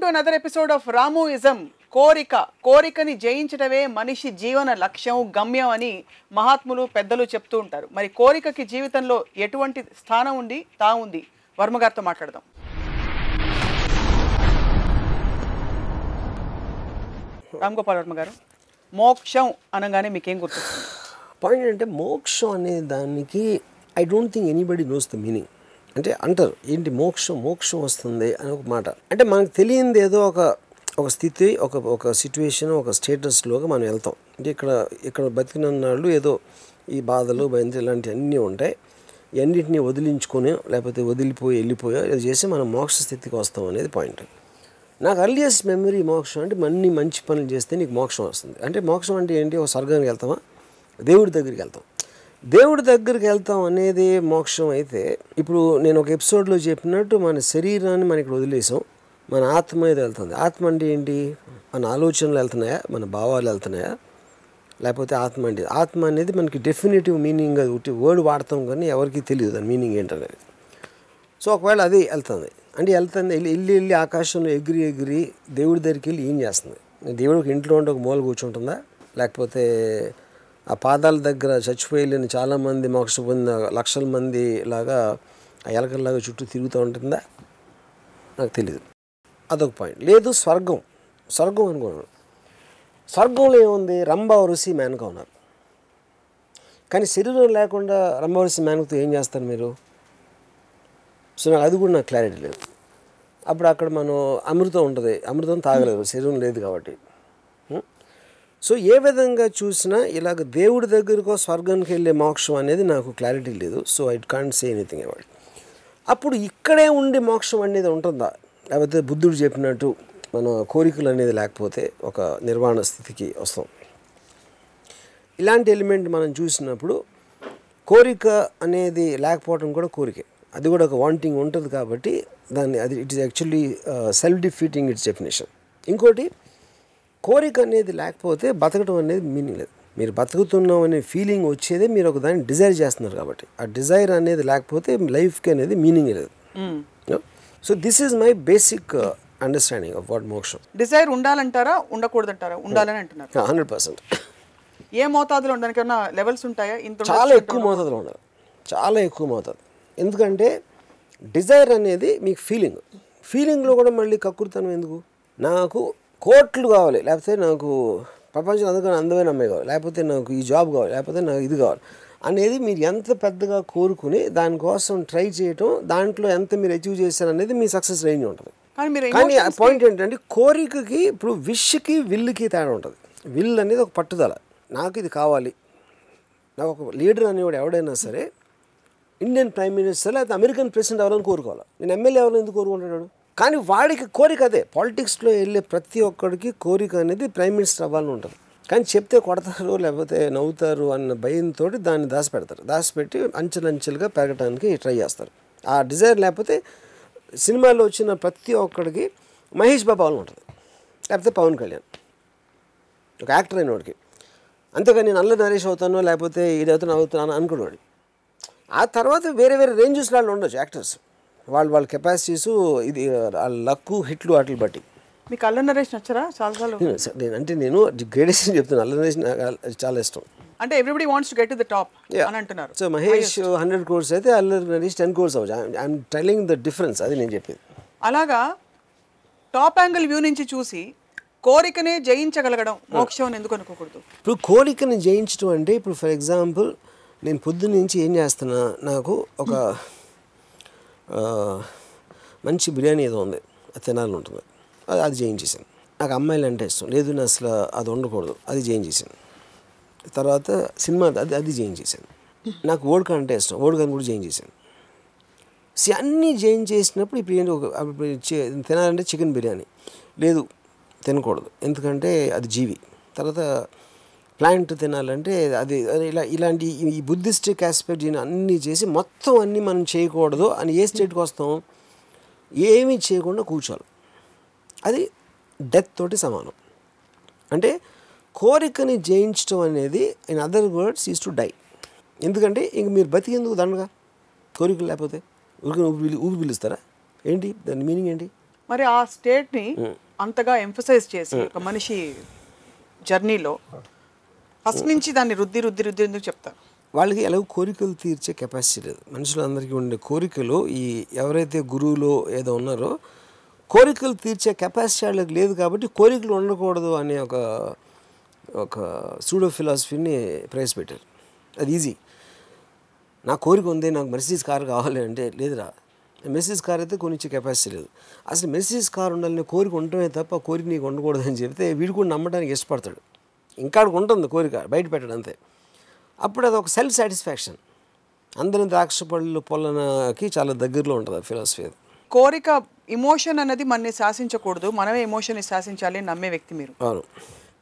Welcome to another episode of Ramuism కోరిక. కోరికని జయించడమే మనిషి జీవన లక్ష్యం గమ్యం అని మహాత్ములు పెద్దలు చెప్తూ ఉంటారు. మరి కోరికకి జీవితంలో ఎటువంటి స్థానం ఉంది? తా ఉంది. వర్మగారితో మాట్లాడదాం. రామ్ గోపాల్ వర్మ గారు మోక్షం అనగానే మీకేం గుర్తు పాయింట్ అంటే మోక్షం అనే దానికి I don't think anybody knows the meaning అంటే అంటారు ఏంటి మోక్షం మోక్షం వస్తుంది అని ఒక మాట. అంటే మనకు తెలియంది ఏదో ఒక ఒక స్థితి ఒక ఒక సిచ్యువేషన్ ఒక స్టేటస్లోకి మనం వెళ్తాం. అంటే ఇక్కడ ఇక్కడ బతికినన్నాళ్ళు ఏదో ఈ బాధలు భయంతో ఇలాంటివి అన్నీ ఉంటాయి. ఇవన్నిటిని వదిలించుకొని లేకపోతే వదిలిపోయి వెళ్ళిపోయో ఇది చేసి మనం మోక్ష స్థితికి వస్తాం అనేది పాయింట్ నాకు అర్లియస్ట్ మెమరీ మోక్షం అంటే అన్ని మంచి పనులు చేస్తే నీకు మోక్షం వస్తుంది. అంటే మోక్షం అంటే ఏంటి? ఒక స్వర్గానికి వెళ్తామా? దేవుడి దగ్గరికి వెళ్తాం. దేవుడి దగ్గరికి వెళ్తాం అనేది మోక్షం అయితే ఇప్పుడు నేను ఒక ఎపిసోడ్లో చెప్పినట్టు మన శరీరాన్ని మనకి ఇక్కడ వదిలేసాం. మన ఆత్మ ఏదో వెళ్తుంది. ఆత్మ అంటే ఏంటి? మన ఆలోచనలు వెళ్తున్నాయా? మన భావాలు వెళ్తున్నాయా? లేకపోతే ఆత్మ అంటే ఆత్మ అనేది మనకి డెఫినేటివ్ మీనింగ్ అది ఒకటి వర్డ్ వాడతాం కానీ ఎవరికి తెలియదు దాని మీనింగ్ ఏంటనేది. సో ఒకవేళ అది వెళ్తుంది. అంటే వెళ్తుంది వెళ్ళి వెళ్ళి వెళ్ళి ఆకాశంలో ఎగిరి ఎగిరి దేవుడి దగ్గరికి వెళ్ళి ఏం చేస్తుంది? దేవుడికి ఇంట్లో ఉండే ఒక మూల కూర్చుంటుందా? లేకపోతే ఆ పాదాల దగ్గర చచ్చిపోయలేని చాలామంది మోక్ష పొందిన లక్షల మంది లాగా ఆ ఎలకల్లాగా చుట్టూ తిరుగుతూ ఉంటుందా? నాకు తెలియదు అదొక పాయింట్. లేదు స్వర్గం. స్వర్గం అనుకున్నాను స్వర్గంలో ఏముంది? రంభావ ఋషి మేనక ఉన్నారు. కానీ శరీరం లేకుండా రంభావ ఋషి మేనకతో ఏం చేస్తారు మీరు? సో నాకు అది కూడా నాకు క్లారిటీ లేదు. అప్పుడు అక్కడ మనం అమృతం ఉంటుంది. అమృతం తాగలేదు. శరీరం లేదు కాబట్టి. సో ఏ విధంగా చూసినా ఇలాగ దేవుడి దగ్గరకో స్వర్గానికి వెళ్ళే మోక్షం అనేది నాకు క్లారిటీ లేదు. So I can't say anything about అప్పుడు ఇక్కడే ఉండి మోక్షం అనేది ఉంటుందా? లేకపోతే బుద్ధుడు చెప్పినట్టు మన కోరికలు అనేది లేకపోతే ఒక నిర్వాణ స్థితికి వస్తాం. ఇలాంటి ఎలిమెంట్ మనం చూసినప్పుడు కోరిక అనేది లేకపోవడం కూడా కోరికే. అది కూడా ఒక వాంటింగ్ ఉంటుంది కాబట్టి దాన్ని అది it is actually self defeating its definition ఇంకోటి కోరిక అనేది లేకపోతే బతకడం అనేది మీనింగ్ లేదు. మీరు బతుకుతున్నాం అనే ఫీలింగ్ వచ్చేదే మీరు ఒక దాన్ని డిజైర్ చేస్తున్నారు కాబట్టి. ఆ డిజైర్ అనేది లేకపోతే లైఫ్కి అనేది మీనింగ్ లేదు. So this is my basic understanding of what మోక్షం డిజైర్ ఉండాలంటారా? ఉండకూడదంటారా? ఉండాలని అంటున్నారు. హండ్రెడ్ పర్సెంట్ ఏ మోతాదులో ఉండడానికి ఏమన్నా లెవెల్స్ ఉంటాయా? ఇంత చాలా ఎక్కువ మోతాదులో ఉండాలి. చాలా ఎక్కువ మోతాదు. ఎందుకంటే డిజైర్ అనేది మీకు ఫీలింగ్ ఫీలింగ్లో కూడా మళ్ళీ కక్కుర్తనం ఎందుకు? నాకు కోట్లు కావాలి. లేకపోతే నాకు ప్రపంచం అందుకని అందమైన అమ్మాయి కావాలి. లేకపోతే నాకు ఈ జాబ్ కావాలి. లేకపోతే నాకు ఇది కావాలి. అనేది మీరు ఎంత పెద్దగా కోరుకుని దానికోసం ట్రై చేయటం దాంట్లో ఎంత మీరు అచీవ్ చేశారు అనేది మీ సక్సెస్ రేంజ్ ఉంటుంది. కానీ పాయింట్ ఏంటంటే కోరికకి ఇప్పుడు విష్కి విల్లుకి తేడా ఉంటుంది. విల్ అనేది ఒక పట్టుదల. నాకు ఇది కావాలి. నాకు ఒక లీడర్ అనేవాడు ఎవడైనా సరే ఇండియన్ ప్రైమ్ మినిస్టర్ లేకపోతే అమెరికన్ ప్రెసిడెంట్ ఎవరైనా కోరుకోవాలి? నేను ఎమ్మెల్యే ఎవరైనా ఎందుకు కోరుకుంటున్నాడు కానీ వాడికి కోరిక అదే. పాలిటిక్స్లో వెళ్ళే ప్రతి ఒక్కడికి కోరిక అనేది ప్రైమ్ మినిస్టర్ అవ్వాలని ఉంటుంది. కానీ చెప్తే కొడతారు లేకపోతే నవ్వుతారు అన్న భయంతో దాన్ని దాచిపెడతారు. దాచిపెట్టి అంచెలంచెలుగా పెరగడానికి ట్రై చేస్తారు. ఆ డిజైర్ లేకపోతే సినిమాలో వచ్చిన ప్రతి ఒక్కడికి మహేష్ బాబు అవ్వాలని ఉంటుంది. లేకపోతే పవన్ కళ్యాణ్. ఒక యాక్టర్ అయిన వాడికి అంతేగా నేను అల్ల నరేష్ అవుతానో లేకపోతే ఇది అవుతాను అవుతున్నాను అనుకునేవాడు ఆ తర్వాత వేరే వేరే రేంజెస్లో వాళ్ళు ఉండొచ్చు యాక్టర్స్. వాళ్ళు వాళ్ళ కెపాసిటీస్ ఇది లక్కు హిట్లు వాటిని బట్టి. మీకు అల్ల నరేష్ నచ్చరా? చాలాసార్లు నేను అంటే నేను గ్రేడెస్ట్ చెప్తున్నాను అల్ల నరేష్ చాలా ఇష్టం. అంటే everybody wants to get to the top అని అంటున్నారు. సో మహేష్ హండ్రెడ్ కోర్స్ అయితే అల్ల నరేష్ టెన్ కోర్స్ అవ్వచ్చు. ఐఎమ్ టెలింగ్ ద డిఫరెన్స్ అది నేను చెప్పేది. అలాగా టాప్ యాంగిల్ వ్యూ నుంచి చూసి కోరికనే జయించగలగడం మోక్షం అని ఎందుకు అనుకోకూడదు? ఇప్పుడు కోరికని జయించడం అంటే ఇప్పుడు ఫర్ ఎగ్జాంపుల్ నేను పొద్దున్న నుంచి ఏం చేస్తున్నా నాకు ఒక మంచి బిర్యానీ ఏదో ఉంది. అది తినాలని ఉంటుంది. అది అది చేయించేసాను నాకు అమ్మాయిలు అంటే ఇష్టం. లేదు నేను అసలు అది ఉండకూడదు అది చేయించేసాను తర్వాత సినిమా అది అది చేయించేసాను నాకు ఓడిక అంటే ఇష్టం. ఓడికని కూడా జయించేసాను సి అన్నీ జైన్ చేసినప్పుడు ఇప్పుడు ఏంటి ఒక తినాలంటే చికెన్ బిర్యానీ. లేదు తినకూడదు. ఎందుకంటే అది జీవి. తర్వాత ప్లాంట్ తినాలంటే అది ఇలా ఇలాంటి ఈ- బుద్ధిస్టిక్ ఆస్పెక్ట్ అన్నీ చేసి మొత్తం అన్నీ మనం చేయకూడదు అని ఏ స్టేట్కి వస్తాం? ఏమీ చేయకుండా కూర్చోాలి అది డెత్ తోటి సమానం. అంటే కోరికని జయించడం అనేది in other words is to die. ఎందుకంటే ఇంక మీరు బతికేందుకు దండగా? కోరికలు లేకపోతే ఊరికి ఊపి ఊపి పిలుస్తారా? ఏంటి? దాని మీనింగ్ ఏంటి? మరి ఆ స్టేట్ని అంతగా ఎంఫసైజ్ చేసి ఒక మనిషి జర్నీలో ఫస్ట్ నుంచి దాన్ని రుద్ది రుద్ది రుద్ది ఎందుకు చెప్తారు? వాళ్ళకి ఎలాగో కోరికలు తీర్చే కెపాసిటీ లేదు. మనుషులందరికీ ఉండే కోరికలు ఈ ఎవరైతే గురువులో ఏదో ఉన్నారో కోరికలు తీర్చే కెపాసిటీ వాళ్ళకి లేదు కాబట్టి కోరికలు ఉండకూడదు అనే ఒక ఒక సూడో ఫిలాసఫీని ప్రవేశపెట్టారు. అది ఈజీ నా కోరిక ఉంది నాకు మెర్సీస్ కార్ కావాలి అంటే లేదురా. మెర్సీస్ కార్ అయితే కొనిచ్చే కెపాసిటీ లేదు. అసలు మెర్సీస్ కార్ ఉండాలనే కోరిక ఉండటమే తప్ప కోరిక నీకు ఉండకూడదు అని చెప్తే వీడు కూడా నమ్మడానికి ఇష్టపడతాడు. ఇంకా ఉంటుంది కోరిక బయట పెట్టడం అంతే. అప్పుడు అది ఒక సెల్ఫ్ సాటిస్ఫాక్షన్ అందరి ద్రాక్ష పళ్ళు పొలనకి చాలా దగ్గరలో ఉంటుంది ఆ ఫిలాసఫీ అది. కోరిక ఇమోషన్ అనేది మనని శాసించకూడదు. మనమే ఎమోషన్ని శాసించాలి నమ్మే వ్యక్తి మీరు. అవును.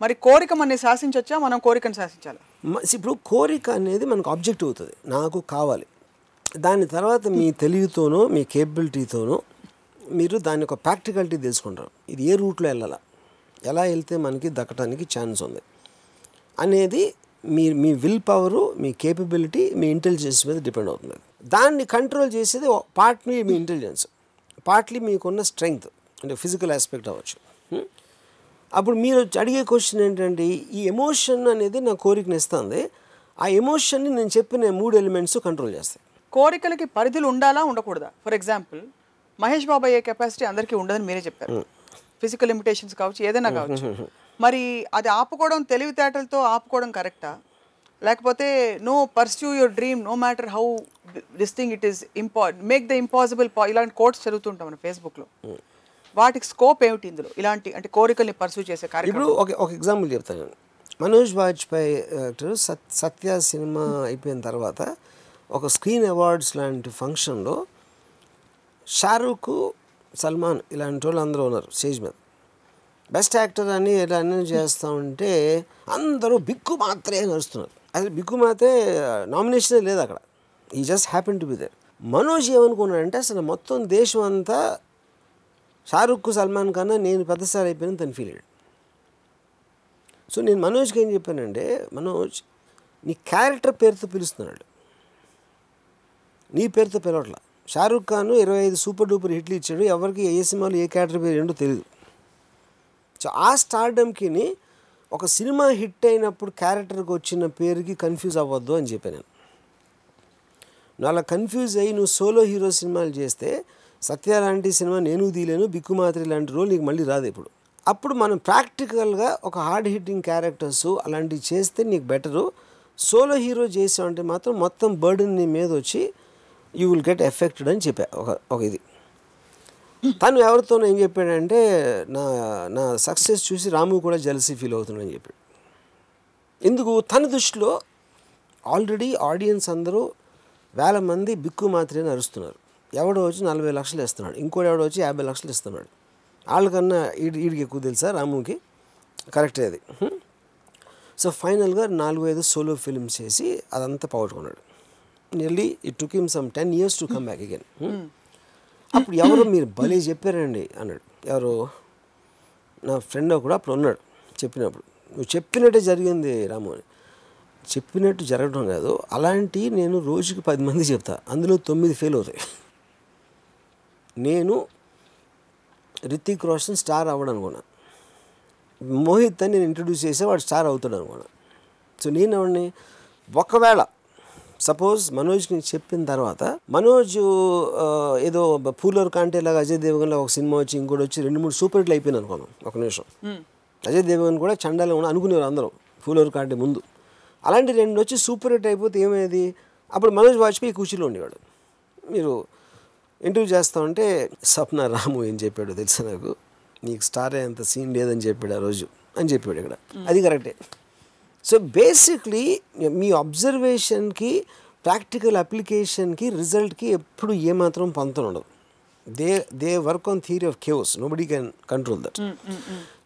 మరి కోరిక మనని శాసించొచ్చా? మనం కోరికను శాసించాలి? ఇప్పుడు కోరిక అనేది మనకు ఆబ్జెక్ట్ అవుతుంది. నాకు కావాలి. దాని తర్వాత మీ తెలివితోనో మీ కేపబిలిటీతోనో మీరు దాని యొక్క ప్రాక్టికాలిటీ తెలుసుకుంటారు. ఇది ఏ రూట్లో వెళ్ళాలా? ఎలా వెళ్తే మనకి దక్కడానికి ఛాన్స్ ఉంది? అనేది మీ మీ విల్ పవరు మీ కేపబిలిటీ మీ ఇంటెలిజెన్స్ మీద డిపెండ్ అవుతుంది. దాన్ని కంట్రోల్ చేసేది పార్ట్లీ మీ ఇంటెలిజెన్స్ పార్ట్లీ మీకున్న స్ట్రెంగ్త్ అంటే ఫిజికల్ ఆస్పెక్ట్ అవ్వచ్చు. హ్మ్? అప్పుడు మీరు అడిగే క్వశ్చన్ ఏంటంటే ఈ ఎమోషన్ అనేది నా కోరికని ఇస్తుంది. ఆ ఎమోషన్ని నేను చెప్పిన మూడు ఎలిమెంట్స్ కంట్రోల్ చేస్తాయి. కోరికలకి పరిధులు ఉండాలా ఉండకూడదా? ఫర్ ఎగ్జాంపుల్ మహేష్ బాబు అయ్యే కెపాసిటీ అందరికీ ఉండదని మీరే చెప్పారు. ఫిజికల్ లిమిటేషన్స్ కావచ్చు ఏదైనా కావచ్చు. మరి అది ఆపుకోవడం తెలివితేటలతో ఆపుకోవడం కరెక్టా? లేకపోతే no pursue your dream no matter how this thing it is impo make the impossible ఇలాంటి కోట్స్ చదువుతుంటాం మన ఫేస్బుక్లో. వాటికి స్కోప్ ఏమిటి ఇందులో? ఇలాంటి అంటే కోరికల్ని పర్సూ చేసే కార్యక్రమం. ఇప్పుడు ఒక ఒక ఎగ్జాంపుల్ చెప్తాను నేను. మనోజ్ వాజ్పేయి యాక్టర్ సత్ సత్య సినిమా అయిపోయిన తర్వాత ఒక స్క్రీన్ అవార్డ్స్ లాంటి ఫంక్షన్లో షారూక్ సల్మాన్ ఇలాంటి వాళ్ళు అందరూ ఉన్నారు స్టేజ్ మీద. బెస్ట్ యాక్టర్ అని ఇలా అన్నీ చేస్తూ ఉంటే అందరూ బిక్కు మాత్రమే నడుస్తున్నారు. అసలు బిక్కు మాత్రే నామినేషనే లేదు అక్కడ. ఈ just happen to be there Manoj ఏమనుకున్నాడంటే అసలు మొత్తం దేశం అంతా షారుఖ్ సల్మాన్ కన్నా నేను పెద్దసారి అయిపోయిన తను ఫీల్ అయ్యాడు. సో నేను మనోజ్కి ఏం చెప్పానంటే మనోజ్ నీ క్యారెక్టర్ పేరుతో పిలుస్తున్నాడు. నీ పేరుతో పిలవట్లా. షారుఖ్ ఖాన్ ఇరవై ఐదు సూపర్ డూపర్ హిట్లు ఇచ్చాడు. ఎవరికి ఏ సినిమాలు ఏ క్యారెక్టర్ పేరు ఏంటో తెలియదు సో ఆ స్టార్డమ్కి ఒక సినిమా హిట్ అయినప్పుడు క్యారెక్టర్కి వచ్చిన పేరుకి కన్ఫ్యూజ్ అవ్వద్దు అని చెప్పాను నేను. నువ్వు అలా కన్ఫ్యూజ్ అయ్యి నువ్వు సోలో హీరో సినిమాలు చేస్తే సత్య లాంటి సినిమా నేను తీయలేను బిక్కుమాత్రి లాంటి రోల్ నీకు మళ్ళీ రాదు ఇప్పుడు అప్పుడు మనం ప్రాక్టికల్గా ఒక హార్డ్ హిట్టింగ్ క్యారెక్టర్స్ అలాంటివి చేస్తే నీకు బెటరు సోలో హీరో చేసావంటే మాత్రం మొత్తం బర్డన్ నీ మీద వచ్చి యూ విల్ గెట్ ఎఫెక్టెడ్ అని చెప్పా ఒక ఒక ఇది. తను ఎవరితోనో ఏం చెప్పాడంటే నా నా సక్సెస్ చూసి రాము కూడా జలసీ ఫీల్ అవుతున్నాడని చెప్పాడు. ఎందుకు తన దృష్టిలో ఆల్రెడీ ఆడియన్స్ అందరూ వేల మంది బిక్కు మాత్రమే అరుస్తున్నారు ఎవడో వచ్చి నలభై లక్షలు ఇస్తున్నాడు. ఇంకోటి ఎవడో వచ్చి యాభై లక్షలు ఇస్తున్నాడు. వాళ్ళకన్నా ఈడి ఈడికి ఎక్కువ తెలుసా రాముకి? కరెక్టే అది. సో ఫైనల్గా నాలుగు ఐదు సోలో ఫిల్మ్స్ చేసి అదంతా పోగొట్టుకున్నాడు. Nearly it took him some ten years to come back again అప్పుడు ఎవరో మీరు భలే చెప్పారండి అన్నాడు. ఎవరు నా ఫ్రెండ్ కూడా అప్పుడు ఉన్నాడు చెప్పినప్పుడు. నువ్వు చెప్పినట్టే జరిగింది రాము చెప్పినట్టు జరగడం కాదు అలాంటి నేను రోజుకి పది మంది చెప్తా. అందులో తొమ్మిది ఫెయిల్ అవుతాయి. నేను రితిక్ రోషన్ స్టార్ అవ్వడం అనుకున్నా మోహిత్ అని నేను ఇంట్రడ్యూస్ చేస్తే వాడు స్టార్ అవుతాడు అనుకున్నా సో నేను ఎవరిని ఒకవేళ సపోజ్ మనోజ్కి చెప్పిన తర్వాత మనోజ్ ఏదో పూలర్ కాంటే లాగా అజయ్ దేవగన్లో ఒక సినిమా వచ్చి ఇంకోటి వచ్చి రెండు మూడు సూపర్ హిట్లు అయిపోయింది అనుకున్నాం ఒక నిమిషం. అజయ్ దేవగన్ కూడా చండాలం కూడా అనుకునేవారు అందరూ పూలర్ కాంటే ముందు. అలాంటి రెండు వచ్చి సూపర్ హిట్ అయిపోతే ఏమయ్యేది అప్పుడు మనోజ్ వాజ్పేయి కూర్చులో ఉండేవాడు. మీరు ఇంటర్వ్యూ చేస్తా ఉంటే స్వప్న రాము ఏం చెప్పాడు తెలుసా నాకు? నీకు స్టార్ అంత సీన్ లేదని చెప్పాడు ఆ రోజు అని చెప్పాడు ఇక్కడ. అది కరెక్టే. సో బేసిక్లీ మీ అబ్జర్వేషన్కి ప్రాక్టికల్ అప్లికేషన్కి రిజల్ట్కి ఎప్పుడు ఏమాత్రం పంతం ఉండదు. They they work on theory of caves nobody can control that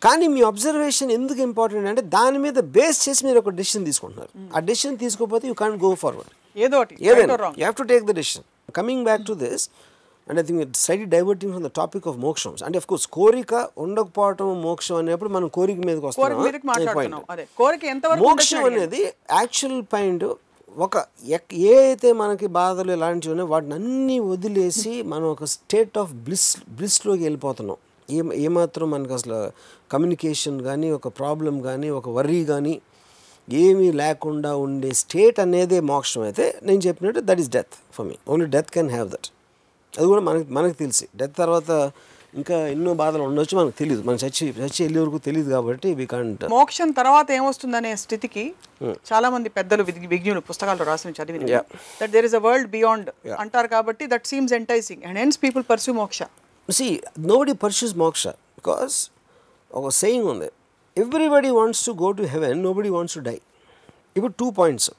కానీ మీ అబ్జర్వేషన్ ఎందుకు ఇంపార్టెంట్ అంటే దాని మీద బేస్ చేసి మీరు ఒక డెసిషన్ తీసుకుంటున్నారు. ఆ డెసిషన్ తీసుకోకపోతే యూ కాంట్ గో ఫార్వర్డ్ ఏదో ఏదైనా you have to take the decision coming back to this and I think it study diverting from the topic of మోక్షం అంటే అఫ్ కోర్స్ కోరిక ఉండకపోవటం మోక్షం అనేప్పుడు మనం కోరిక మీదకి ఎంతవరకు మోక్షం. అనేది యాక్చువల్ పాయింట్ ఒక ఎక్- ఏ అయితే మనకి బాధలు ఇలాంటివి ఉన్నాయో వాటిని అన్నీ వదిలేసి మనం ఒక స్టేట్ ఆఫ్ బ్లిస్ బ్లిస్లోకి వెళ్ళిపోతున్నాం. ఏ ఏమాత్రం మనకు అసలు కమ్యూనికేషన్ కానీ ఒక ప్రాబ్లం కానీ ఒక వర్రీ కానీ ఏమీ లేకుండా ఉండే స్టేట్ అనేదే మోక్షం. అయితే నేను చెప్పినట్టు that is death for me only death can have that అది కూడా మనకి మనకు తెలిసి. డెత్ తర్వాత ఇంకా ఎన్నో బాధలు ఉండొచ్చు మనకు తెలియదు మనం చచ్చి చచ్చి వెళ్ళే వరకు తెలియదు కాబట్టి వీ కాంట్ మోక్షం తర్వాత ఏమొస్తుందనే స్థితికి చాలా మంది పెద్దలు విజ్ఞులు పుస్తకాల్లో రాసిన చదివిన Yeah. That there is a world beyond అంటారు కాబట్టి that seems enticing and hence people pursue మోక్ష. సి నోబడి పర్ష్యూస్ మోక్ష బికాస్ ఒక సెయింగ్ ఉంది. Everybody wants to go to heaven nobody wants to die ఇప్పుడు టూ పాయింట్స్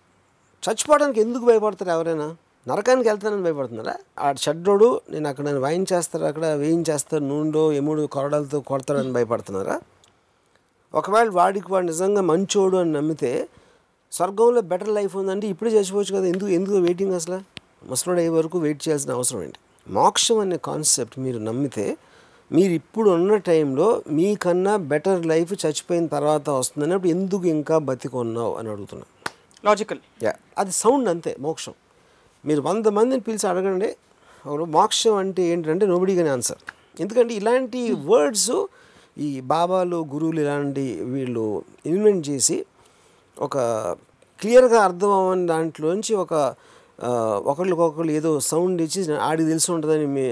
చచ్చిపోవడానికి ఎందుకు భయపడతారు ఎవరైనా? నరకానికి వెళ్తానని భయపడుతున్నారా? ఆ షడ్డోడు నేను అక్కడ నన్ను వాయించేస్తారు అక్కడ వేయించేస్తారు నూనెలో ఎముడు కొరడాలతో కొడతాడని భయపడుతున్నారా? ఒకవేళ వాడికి వాడు నిజంగా మంచోడు అని నమ్మితే స్వర్గంలో బెటర్ లైఫ్ ఉందంటే ఇప్పుడే చచ్చిపోవచ్చు కదా ఎందుకు ఎందుకు వెయిటింగ్ అసలు? ముసలోడు అయ్యే వరకు వెయిట్ చేయాల్సిన అవసరం ఏంటి? మోక్షం అనే కాన్సెప్ట్ మీరు నమ్మితే మీరు ఇప్పుడు ఉన్న టైంలో మీకన్నా బెటర్ లైఫ్ చచ్చిపోయిన తర్వాత వస్తుందని అప్పుడు ఎందుకు ఇంకా బతికొన్నావు అని అడుగుతున్నా. లాజికల్ యా అది సౌండ్ అంతే మోక్షం. మీరు వంద మందిని పిలిచి అడగండి. మోక్షం అంటే ఏంటంటే నోబడి కానీ ఆన్సర్. ఎందుకంటే ఇలాంటి వర్డ్స్ ఈ బాబాలు గురువులు ఇలాంటి వీళ్ళు ఇన్వెంట్ చేసి ఒక క్లియర్గా అర్థం అవ్వని దాంట్లోంచి ఒక ఒకళ్ళకొకళ్ళు ఏదో సౌండ్ ఇచ్చి ఆడికి తెలిసి ఉంటుందని మీ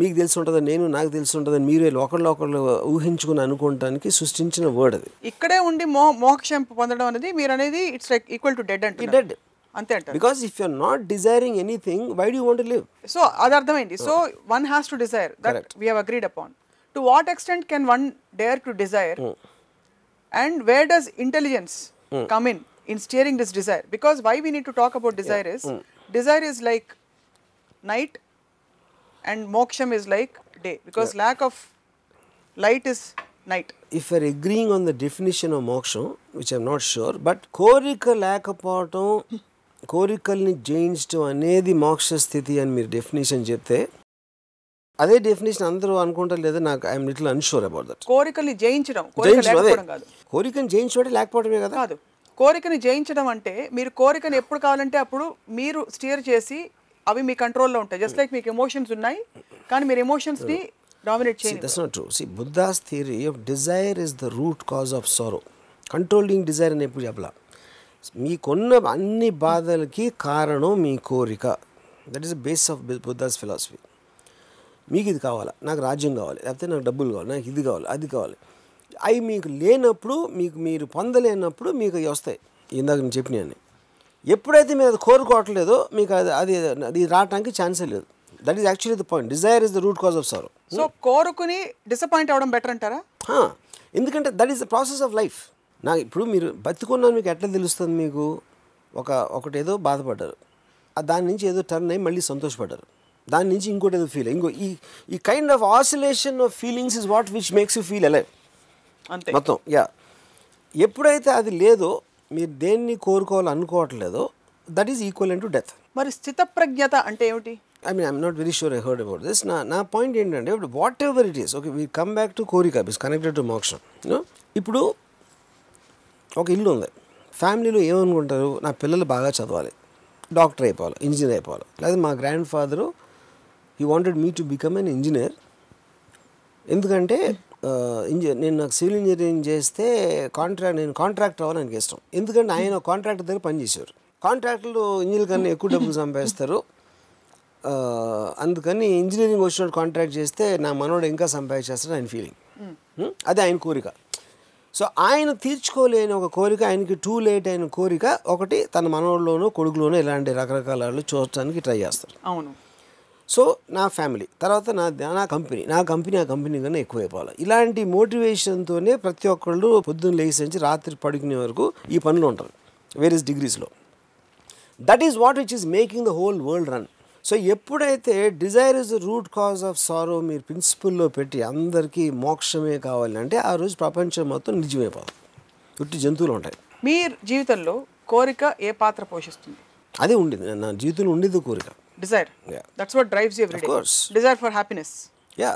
మీకు తెలిసి ఉంటుందని నేను నాకు తెలిసి ఉంటుందని మీరు ఒకళ్ళు ఒకళ్ళు ఊహించుకుని అనుకోవటానికి సృష్టించిన వర్డ్ అది. ఇక్కడే ఉండి మో మోక్షం పొందడం అనేది మీరు అనేది it's like equal to dead అంటే dead. అంతే అంటారు because if you're not desiring anything why do want live so అది అర్థమైంది so one has to desire that we have agreed upon to what extent can one dare to desire and where does intelligence come in in steering this desire because why we need to talk about desire is desire is like night and moksham is like day because lack of light is night if are agreeing on the definition of moksham which I'm not sure but కోరిక లేకపోవటం కోరికల్ని జయించడం అనేది మోక్ష స్థితి అని మీరు definition చెప్తే అదే డెఫినేషన్ అందరూ అనుకుంటారు లేదా నాకు I'm little unsure about that కోరికల్ని జయించడం కోరికను జయించడం లేకపోవడమే కదా? కాదు. కోరికని జయించడం అంటే మీరు కోరికని ఎప్పుడు కావాలంటే అప్పుడు మీరు స్టియర్ చేసి అవి మీ కంట్రోల్లో ఉంటాయి. జస్ట్ లైక్ మీకు ఎమోషన్స్ ఉన్నాయి కానీ మీరు ఎమోషన్స్ని డామినేట్ చేయండి that's not true see Buddha's theory of desire is the root cause of sorrow controlling desire అని ఎప్పుడు చెప్పలా? మీకున్న అన్ని బాధలకి కారణం మీ కోరిక. That is base of Buddha's philosophy మీకు ఇది కావాలా? నాకు రాజ్యం కావాలి. లేకపోతే నాకు డబ్బులు కావాలి. నాకు ఇది కావాలి. అది కావాలి. అవి మీకు లేనప్పుడు మీకు మీరు పొందలేనప్పుడు మీకు అవి వస్తాయి. ఇందాక నేను చెప్పినాయని ఎప్పుడైతే మీరు అది కోరుకోవట్లేదో మీకు అది అది అది రావడానికి ఛాన్సే లేదు. That is actually the point desire is the root cause of sorrow so కోరుకుని డిసప్పాయింట్ అవ్వడం బెటర్ అంటారా? ఎందుకంటే that is the process of life నాకు ఇప్పుడు మీరు బతుకున్నాను మీకు ఎట్లా తెలుస్తుంది మీకు? ఒక ఒకటి ఏదో బాధపడ్డారు. దాని నుంచి ఏదో టర్న్ అయ్యి మళ్ళీ సంతోషపడ్డారు. దాని నుంచి ఇంకోటి ఏదో ఫీల్ ఇంకో ఈ ఈ kind of oscillation of feelings is what which makes you feel alive అంతే. మొత్తం యా ఎప్పుడైతే అది లేదో మీరు దేన్ని కోరుకోవాలని అనుకోవట్లేదో that is equal to death మరి స్థితప్రజ్ఞత అంటే ఏమిటి? I mean I'm not very sure I heard about this నా నా పాయింట్ ఏంటంటే ఇప్పుడు whatever it is okay we come back to కోరిక బిస్ కనెక్టెడ్ టు మోక్షం ఇప్పుడు ఒక ఇల్లు ఉంది. ఫ్యామిలీలో ఏమనుకుంటారు? నా పిల్లలు బాగా చదవాలి. డాక్టర్ అయిపోవాలి ఇంజనీర్ అయిపోవాలి. లేదా మా grandfather he wanted me to become an engineer ఎందుకంటే ఇంజ నేను నాకు సివిల్ ఇంజనీరింగ్ చేస్తే కాంట్రాక్ట్ నేను కాంట్రాక్టర్ నాకు ఇష్టం. ఎందుకంటే ఆయన కాంట్రాక్టర్ దగ్గర పనిచేసేవారు కాంట్రాక్టర్లు ఇంజనీర్ కన్నా ఎక్కువ డబ్బులు సంపాదిస్తారు. అందుకని ఇంజనీరింగ్ వచ్చిన కాంట్రాక్ట్ చేస్తే నా మనోడు ఇంకా సంపాదించేస్తాడు ఆయన ఫీలింగ్ అదే ఆయన కోరిక. సో ఆయన తీర్చుకోలేని ఒక కోరిక ఆయనకి టూ లేట్ అయిన కోరిక ఒకటి తన మనోడిలోనూ కొడుకులోనూ ఇలాంటి రకరకాల వాళ్ళు చూడటానికి ట్రై చేస్తారు. అవును. సో నా ఫ్యామిలీ తర్వాత నా నా కంపెనీ నా కంపెనీ ఆ కంపెనీ కన్నా ఎక్కువ అయిపోవాలి ఇలాంటి మోటివేషన్తోనే ప్రతి ఒక్కళ్ళు పొద్దున్న లేచి నుంచి రాత్రి పడుకునే వరకు ఈ పనులు ఉంటారు various డిగ్రీస్లో. That is what which is making the whole world run so ఎప్పుడైతే desire is root cause of sorrow మీరు ప్రిన్సిపల్లో పెట్టి అందరికీ మోక్షమే కావాలి అంటే ఆ రోజు ప్రపంచం మొత్తం నిజమైపోతుంది ఉట్టి జంతువులు ఉంటాయి. మీ జీవితంలో కోరిక ఏ పాత్ర పోషిస్తుంది? అదే ఉండింది. నా జీవితంలో ఉండేది కోరిక. Desire. That's what drives every course. Desire for happiness yeah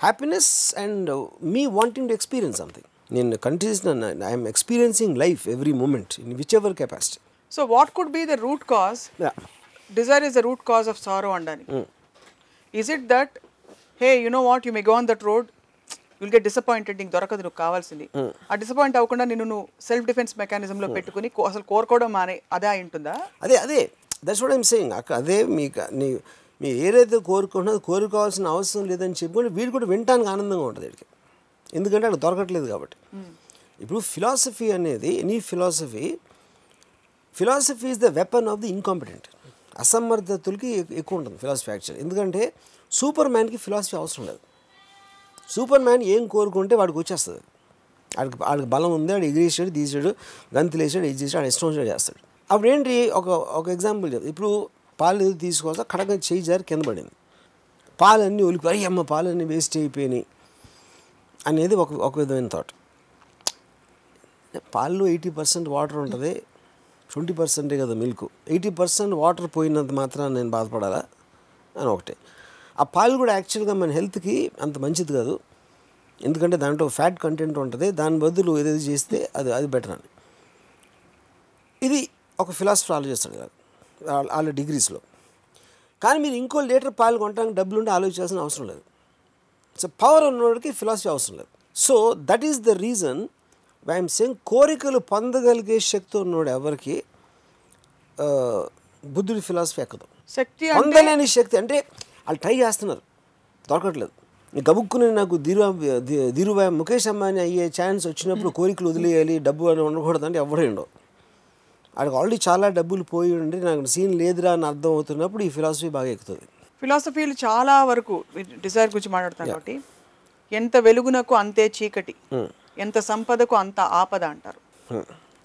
happiness and me wanting to experience something నేను continuous I'm experiencing life every moment in whichever capacity so what could be the root cause desire is the root cause of sorrow అనడానికి is it that hey you know what you may go on that road will get disappointed నీకు దొరకదు నువ్వు కావాల్సింది. ఆ disappoint అవ్వకుండా నిన్ను నువ్వు self defence మెకానిజంలో పెట్టుకుని అసలు కోరుకోవడం మానే అదే అయి ఉంటుందా? అదే అదే. దట్స్ వాట్ ఐమ్ సేయింగ్ అక్క అదే మీకు నీ మీరు ఏదైతే కోరుకుంటున్నదో కోరుకోవాల్సిన అవసరం లేదని చెప్పుకుంటే వీడు కూడా వినటానికి ఆనందంగా ఉంటుంది వీడికి. ఎందుకంటే అక్కడ దొరకట్లేదు కాబట్టి. ఇప్పుడు ఫిలాసఫీ అనేది any philosophy philosophy is the weapon of the incompetent అసమర్థతలకి ఎక్కువ ఉంటుంది ఫిలాసఫీ యాక్చువల్. ఎందుకంటే సూపర్ మ్యాన్కి ఫిలాసఫీ అవసరం లేదు. సూపర్ మ్యాన్ ఏం కోరుకుంటే వాడికి వచ్చేస్తుంది. వాడికి వాడికి బలం ఉంది వాడు ఎగిరేసాడు తీసాడు గంతులేసాడు ఇది చేసాడు వాడు ఇష్టం చేస్తాడు. అప్పుడు ఏంటి ఒక ఒక ఎగ్జాంపుల్ ఇప్పుడు పాలు ఏదో తీసుకోవాల్సి కడగా చేయి జారి కింద పడింది. పాలన్నీ ఒలిపోయి అమ్మ పాలన్నీ వేస్ట్ అయిపోయినాయి అనేది ఒక ఒక విధమైన థాట్ పాలు ఎయిటీ పర్సెంట్ వాటర్ ఉంటుంది ట్వంటీ పర్సెంటే కదా మిల్క్. ఎయిటీ పర్సెంట్ వాటర్ పోయినంత మాత్రం నేను బాధపడాలా? అని ఒకటే. ఆ పాలు కూడా యాక్చువల్గా మన హెల్త్కి అంత మంచిది కాదు. ఎందుకంటే దాంట్లో ఫ్యాట్ కంటెంట్ ఉంటుంది. దాని బదులు ఏదైతే చేస్తే అది అది బెటర్ అని. ఇది ఒక ఫిలాసఫర్ ఆలోచిస్తాడు కదా వాళ్ళ డిగ్రీస్లో. కానీ మీరు ఇంకో లీటర్ పాలు కొనడానికి డబ్బులు ఉంటే ఆలోచించాల్సిన అవసరం లేదు. సో పవర్ ఉన్నవాడికి ఫిలాసఫీ అవసరం లేదు. So that is the reason I'm saying కోరికలు పొందగలిగే శక్తి ఉన్నవాడు ఎవరికి? బుద్ధుడి ఫిలాసఫీ ఎక్కదు. శక్తి పొందలేని శక్తి అంటే వాళ్ళు ట్రై చేస్తున్నారు. దొరకట్లేదు. గబుక్కుని నాకు ధీరు ధీరుభాయ్ ముఖేష్ అంబానీ అయ్యే ఛాన్స్ వచ్చినప్పుడు కోరికలు వదిలేయాలి డబ్బు అని ఉండకూడదు అంటే ఎవడే ఉండవు వాడికి ఆల్రెడీ చాలా డబ్బులు పోయి ఉండి నాకు సీన్ లేదురా అని అర్థం అవుతున్నప్పుడు ఈ ఫిలాసఫీ బాగా ఎక్కుతుంది. ఫిలాసఫీలు చాలా వరకు డిజైర్ గురించి మాట్లాడతాం కాబట్టి ఎంత వెలుగునకు అంతే చీకటి. ఎంత సంపదకు అంత ఆపద అంటారు.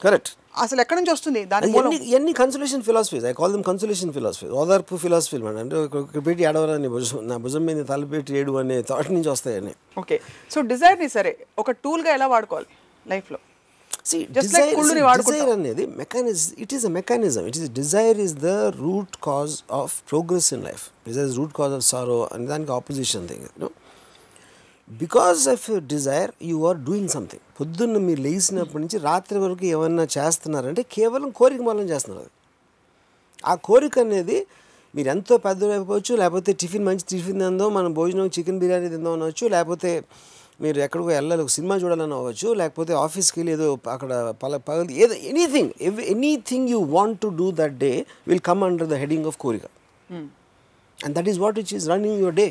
కరెక్ట్. అసలు ఎక్కడి నుంచి వస్తుంది? దాని ఎన్ని ఎన్ని consolation philosophies I call them consolation philosophy ఓదార్పు ఫిలాసఫీ అంటే పెట్టి ఏడవరాని భుజం నా భుజం మీద తలపెట్టి ఏడు అనే థాట్ నుంచి వస్తాయని ఓకే సో డిజైర్ని సరే ఒక టూల్గా ఎలా వాడుకోవాలి లైఫ్లో? Desire అనేది mechanism it is a mechanism it is desire is the root cause of progress in life desire root cause of sorrow అని దానికి opposition thing because of desire you are doing something పొద్దున్న మీరు లేచినప్పటి నుంచి రాత్రి వరకు ఏమన్నా చేస్తున్నారంటే కేవలం కోరిక మూలం చేస్తున్నారు అది. ఆ కోరిక అనేది మీరు ఎంతో పెద్ద అయిపోవచ్చు లేకపోతే టిఫిన్ మంచి టిఫిన్ తిందాం మనం భోజనం చికెన్ బిర్యానీ తిందాం అనవచ్చు లేకపోతే మీరు ఎక్కడికో వెళ్ళాలి ఒక సినిమా చూడాలని అవ్వచ్చు లేకపోతే ఆఫీస్కి వెళ్ళి ఏదో అక్కడ పల పగలు ఏదో anything anything you want to do that day will come under the heading of కోరిక. And that is what which is running your day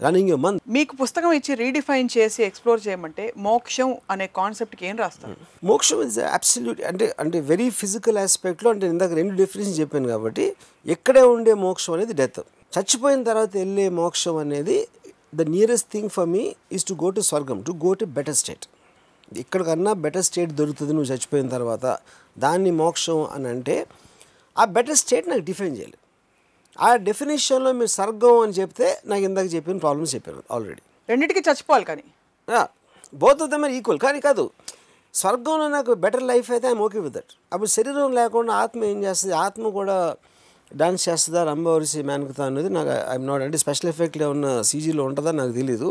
running your month మీకు పుస్తకం ఇచ్చి రీడిఫైన్ చేసి ఎక్స్ప్లోర్ చేయమంటే మోక్షం అనే కాన్సెప్ట్కి ఏం రాస్తారు? మోక్షం ఇస్ అబ్సల్యూట్ అంటే అంటే వెరీ ఫిజికల్ ఆస్పెక్ట్లో అంటే ఇందాక రెండు డెఫినేషన్ చెప్పాను కాబట్టి ఎక్కడే ఉండే మోక్షం అనేది డెత్ చచ్చిపోయిన తర్వాత వెళ్ళే మోక్షం అనేది the nearest thing for me is to go to స్వర్గం to go to better state ఇక్కడికన్నా better state దొరుకుతుంది నువ్వు చచ్చిపోయిన తర్వాత. దాన్ని మోక్షం అని అంటే ఆ బెటర్ స్టేట్ నాకు డిఫైన్ చేయాలి. ఆ డెఫినేషన్లో మీరు స్వర్గం అని చెప్తే నాకు ఇందాక చెప్పిన ప్రాబ్లమ్స్ చెప్పాను ఆల్రెడీ రెండింటికి చచ్చిపోవాలి కానీ. Both of them are equal కానీ కాదు స్వర్గంలో నాకు బెటర్ లైఫ్ అయితే ఐమ్ ఓకే విత్ దట్ అప్పుడు శరీరం లేకుండా ఆత్మ ఏం చేస్తుంది? ఆత్మ కూడా డాన్స్ చేస్తుందా? రంభవరిసి మేనకతా అనేది నాకు ఐఎమ్ నాట్ అంటే స్పెషల్ ఎఫెక్ట్లో ఉన్న సీజీలో ఉంటుందా నాకు తెలీదు.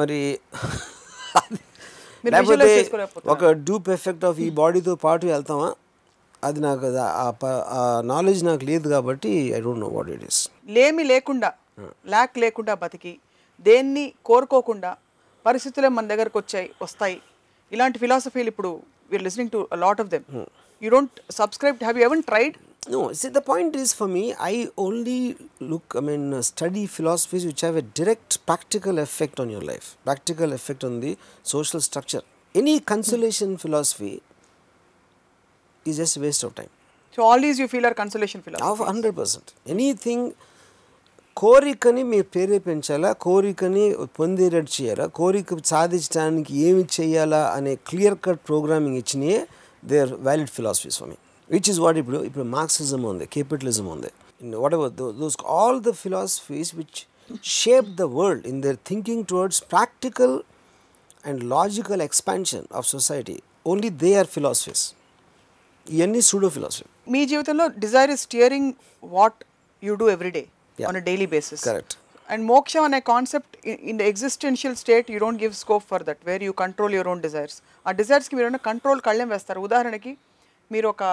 మరి లేకపోతే. ఒక డూప్ ఎఫెక్ట్ ఆఫ్ ఈ బాడీతో పాటు వెళ్తామా? అది నాకు ఆ నాలెడ్జ్ నాకు లేదు కాబట్టి I don't know what it is లేమి లేకుండా ల్యాక్ లేకుండా బతికి దేన్ని కోరుకోకుండా పరిస్థితులే మన దగ్గరకు వచ్చాయి వస్తాయి. ఇలాంటి ఫిలాసఫీలు ఇప్పుడు we're listening to lot of them you don't subscribe have you even tried no see the point is for me I only look I mean study philosophies which have a direct practical effect on your life practical effect on the social structure any consolation philosophy is just a waste of time. So all these you feel are consolation philosophy Of 100%. Anything కోరికని మీరు ప్రేరేపించాలా కోరికని పొందేటట్టు చేయాలా కోరిక సాధించడానికి ఏమి చేయాలా అనే clear cut programming ఇచ్చినాయే they are valid philosophies for me which is what ఇప్పుడు ఇప్పుడు మార్క్సిజం ఉంది కేపిటలిజం ఉంది whatever those all the philosophies which shape the world in their thinking towards practical and logical expansion of society only they are philosophies ఇవన్నీ pseudo philosophy మీ జీవితంలో desire is steering what you do every day. On daily basis Correct. And మోక్షం అనే concept in the existential state you don't give scope for that where you control your own desires ఆ డిజైర్స్కి మీరు control కళ్ళెం వేస్తారు. ఉదాహరణకి మీరు ఒక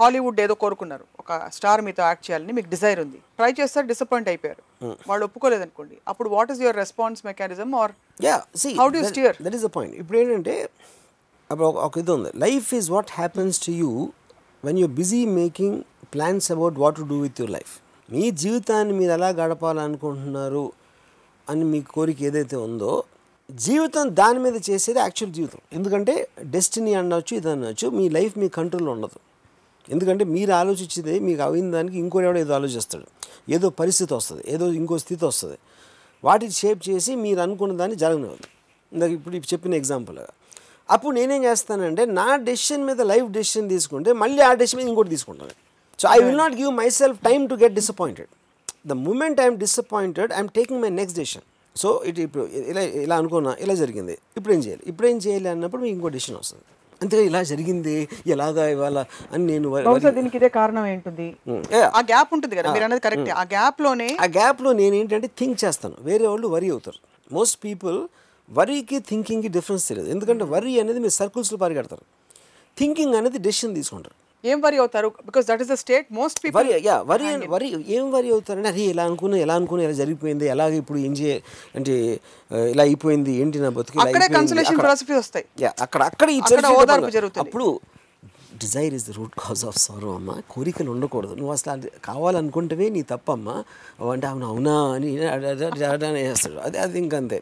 Hollywood ఏదో కోరుకున్నారు. ఒక స్టార్ మీతో యాక్ట్ చేయాలని మీకు డిజైర్ ఉంది. ట్రై చేస్తారు డిసప్పాయింట్ అయిపోయారు. వాళ్ళు ఒప్పుకోలేదు అనుకోండి అప్పుడు what is your response mechanism or yeah see How do you steer? That is the point ఇప్పుడు ఏంటంటే అప్పుడు ఒక- ఇది ఉంది. Life is what happens to you when you busy making plans about what to do with your life మీ జీవితాన్ని మీరు ఎలా గడపాలనుకుంటున్నారు అని మీ కోరిక ఏదైతే ఉందో జీవితం దాని మీద చేసేది యాక్చువల్ జీవితం. ఎందుకంటే డెస్టినీ అనవచ్చు ఇది అనవచ్చు మీ లైఫ్ మీ కంట్రోల్లో ఉండదు. ఎందుకంటే మీరు ఆలోచించేది మీకు అయిన దానికి ఇంకోటి ఎవడో ఏదో ఆలోచిస్తాడు. ఏదో పరిస్థితి వస్తుంది ఏదో ఇంకో స్థితి వస్తుంది. వాటిని షేప్ చేసి మీరు అనుకున్న దాన్ని జరగనివ్వదు ఇందాక ఇప్పుడు ఇప్పుడు చెప్పిన ఎగ్జాంపుల్గా అప్పుడు నేనేం చేస్తానంటే నా డెసిషన్ మీద లైఫ్ డెసిషన్ తీసుకుంటే మళ్ళీ ఆ డెసిషన్ మీద ఇంకోటి తీసుకుంటాను. So I will not give myself time to get disappointed the moment I'm disappointed I'm taking my next decision so ఇటు ఇప్పుడు ఇలా ఇలా అనుకున్నా ఇలా జరిగింది. ఇప్పుడు ఏం చేయాలి? ఇప్పుడు ఏం చేయాలి అన్నప్పుడు మీకు ఇంకో డెసిషన్ వస్తుంది. అంతేగా ఇలా జరిగింది ఎలాగా ఇవాళ అని నేను దీనికి ఇదే కారణం ఏంటుంది yeah. ఆ గ్యాప్ ఉంటుంది కదా మీరు అనేది కరెక్ట్ ఆ గ్యాప్లోనే ఆ గ్యాప్లో నేను ఏంటంటే థింక్ చేస్తాను. వేరే వాళ్ళు వరి అవుతారు. మోస్ట్ పీపుల్ వరీకి థింకింగ్కి డిఫరెన్స్ తెలియదు ఎందుకంటే వరి అనేది మీరు సర్కిల్స్లో పరిగెడతారు థింకింగ్ అనేది డెసిషన్ తీసుకుంటారు ఏం వరి అవుతారు because that is the state most people worry yeah worry worry ఏం వరి అవుతారంటే అరే ఇలా అనుకున్నా ఎలా అనుకున్నా ఇలా జరిగిపోయింది ఎలాగ ఇప్పుడు ఏం చేయ అంటే ఇలా అయిపోయింది ఏంటి నా బతుకు అక్కడే. కన్సలేషన్ ఫిలాసఫీ వస్తాయి యా అక్కడ అక్కడ. అప్పుడు desire is the root cause of sorrow అమ్మ కోరికలు ఉండకూడదు నువ్వు అసలు అది కావాలనుకుంటేనే నీ తప్పమ్మా అంటే అవును అవునా అని వేస్తాడు అది అది ఇంకంతే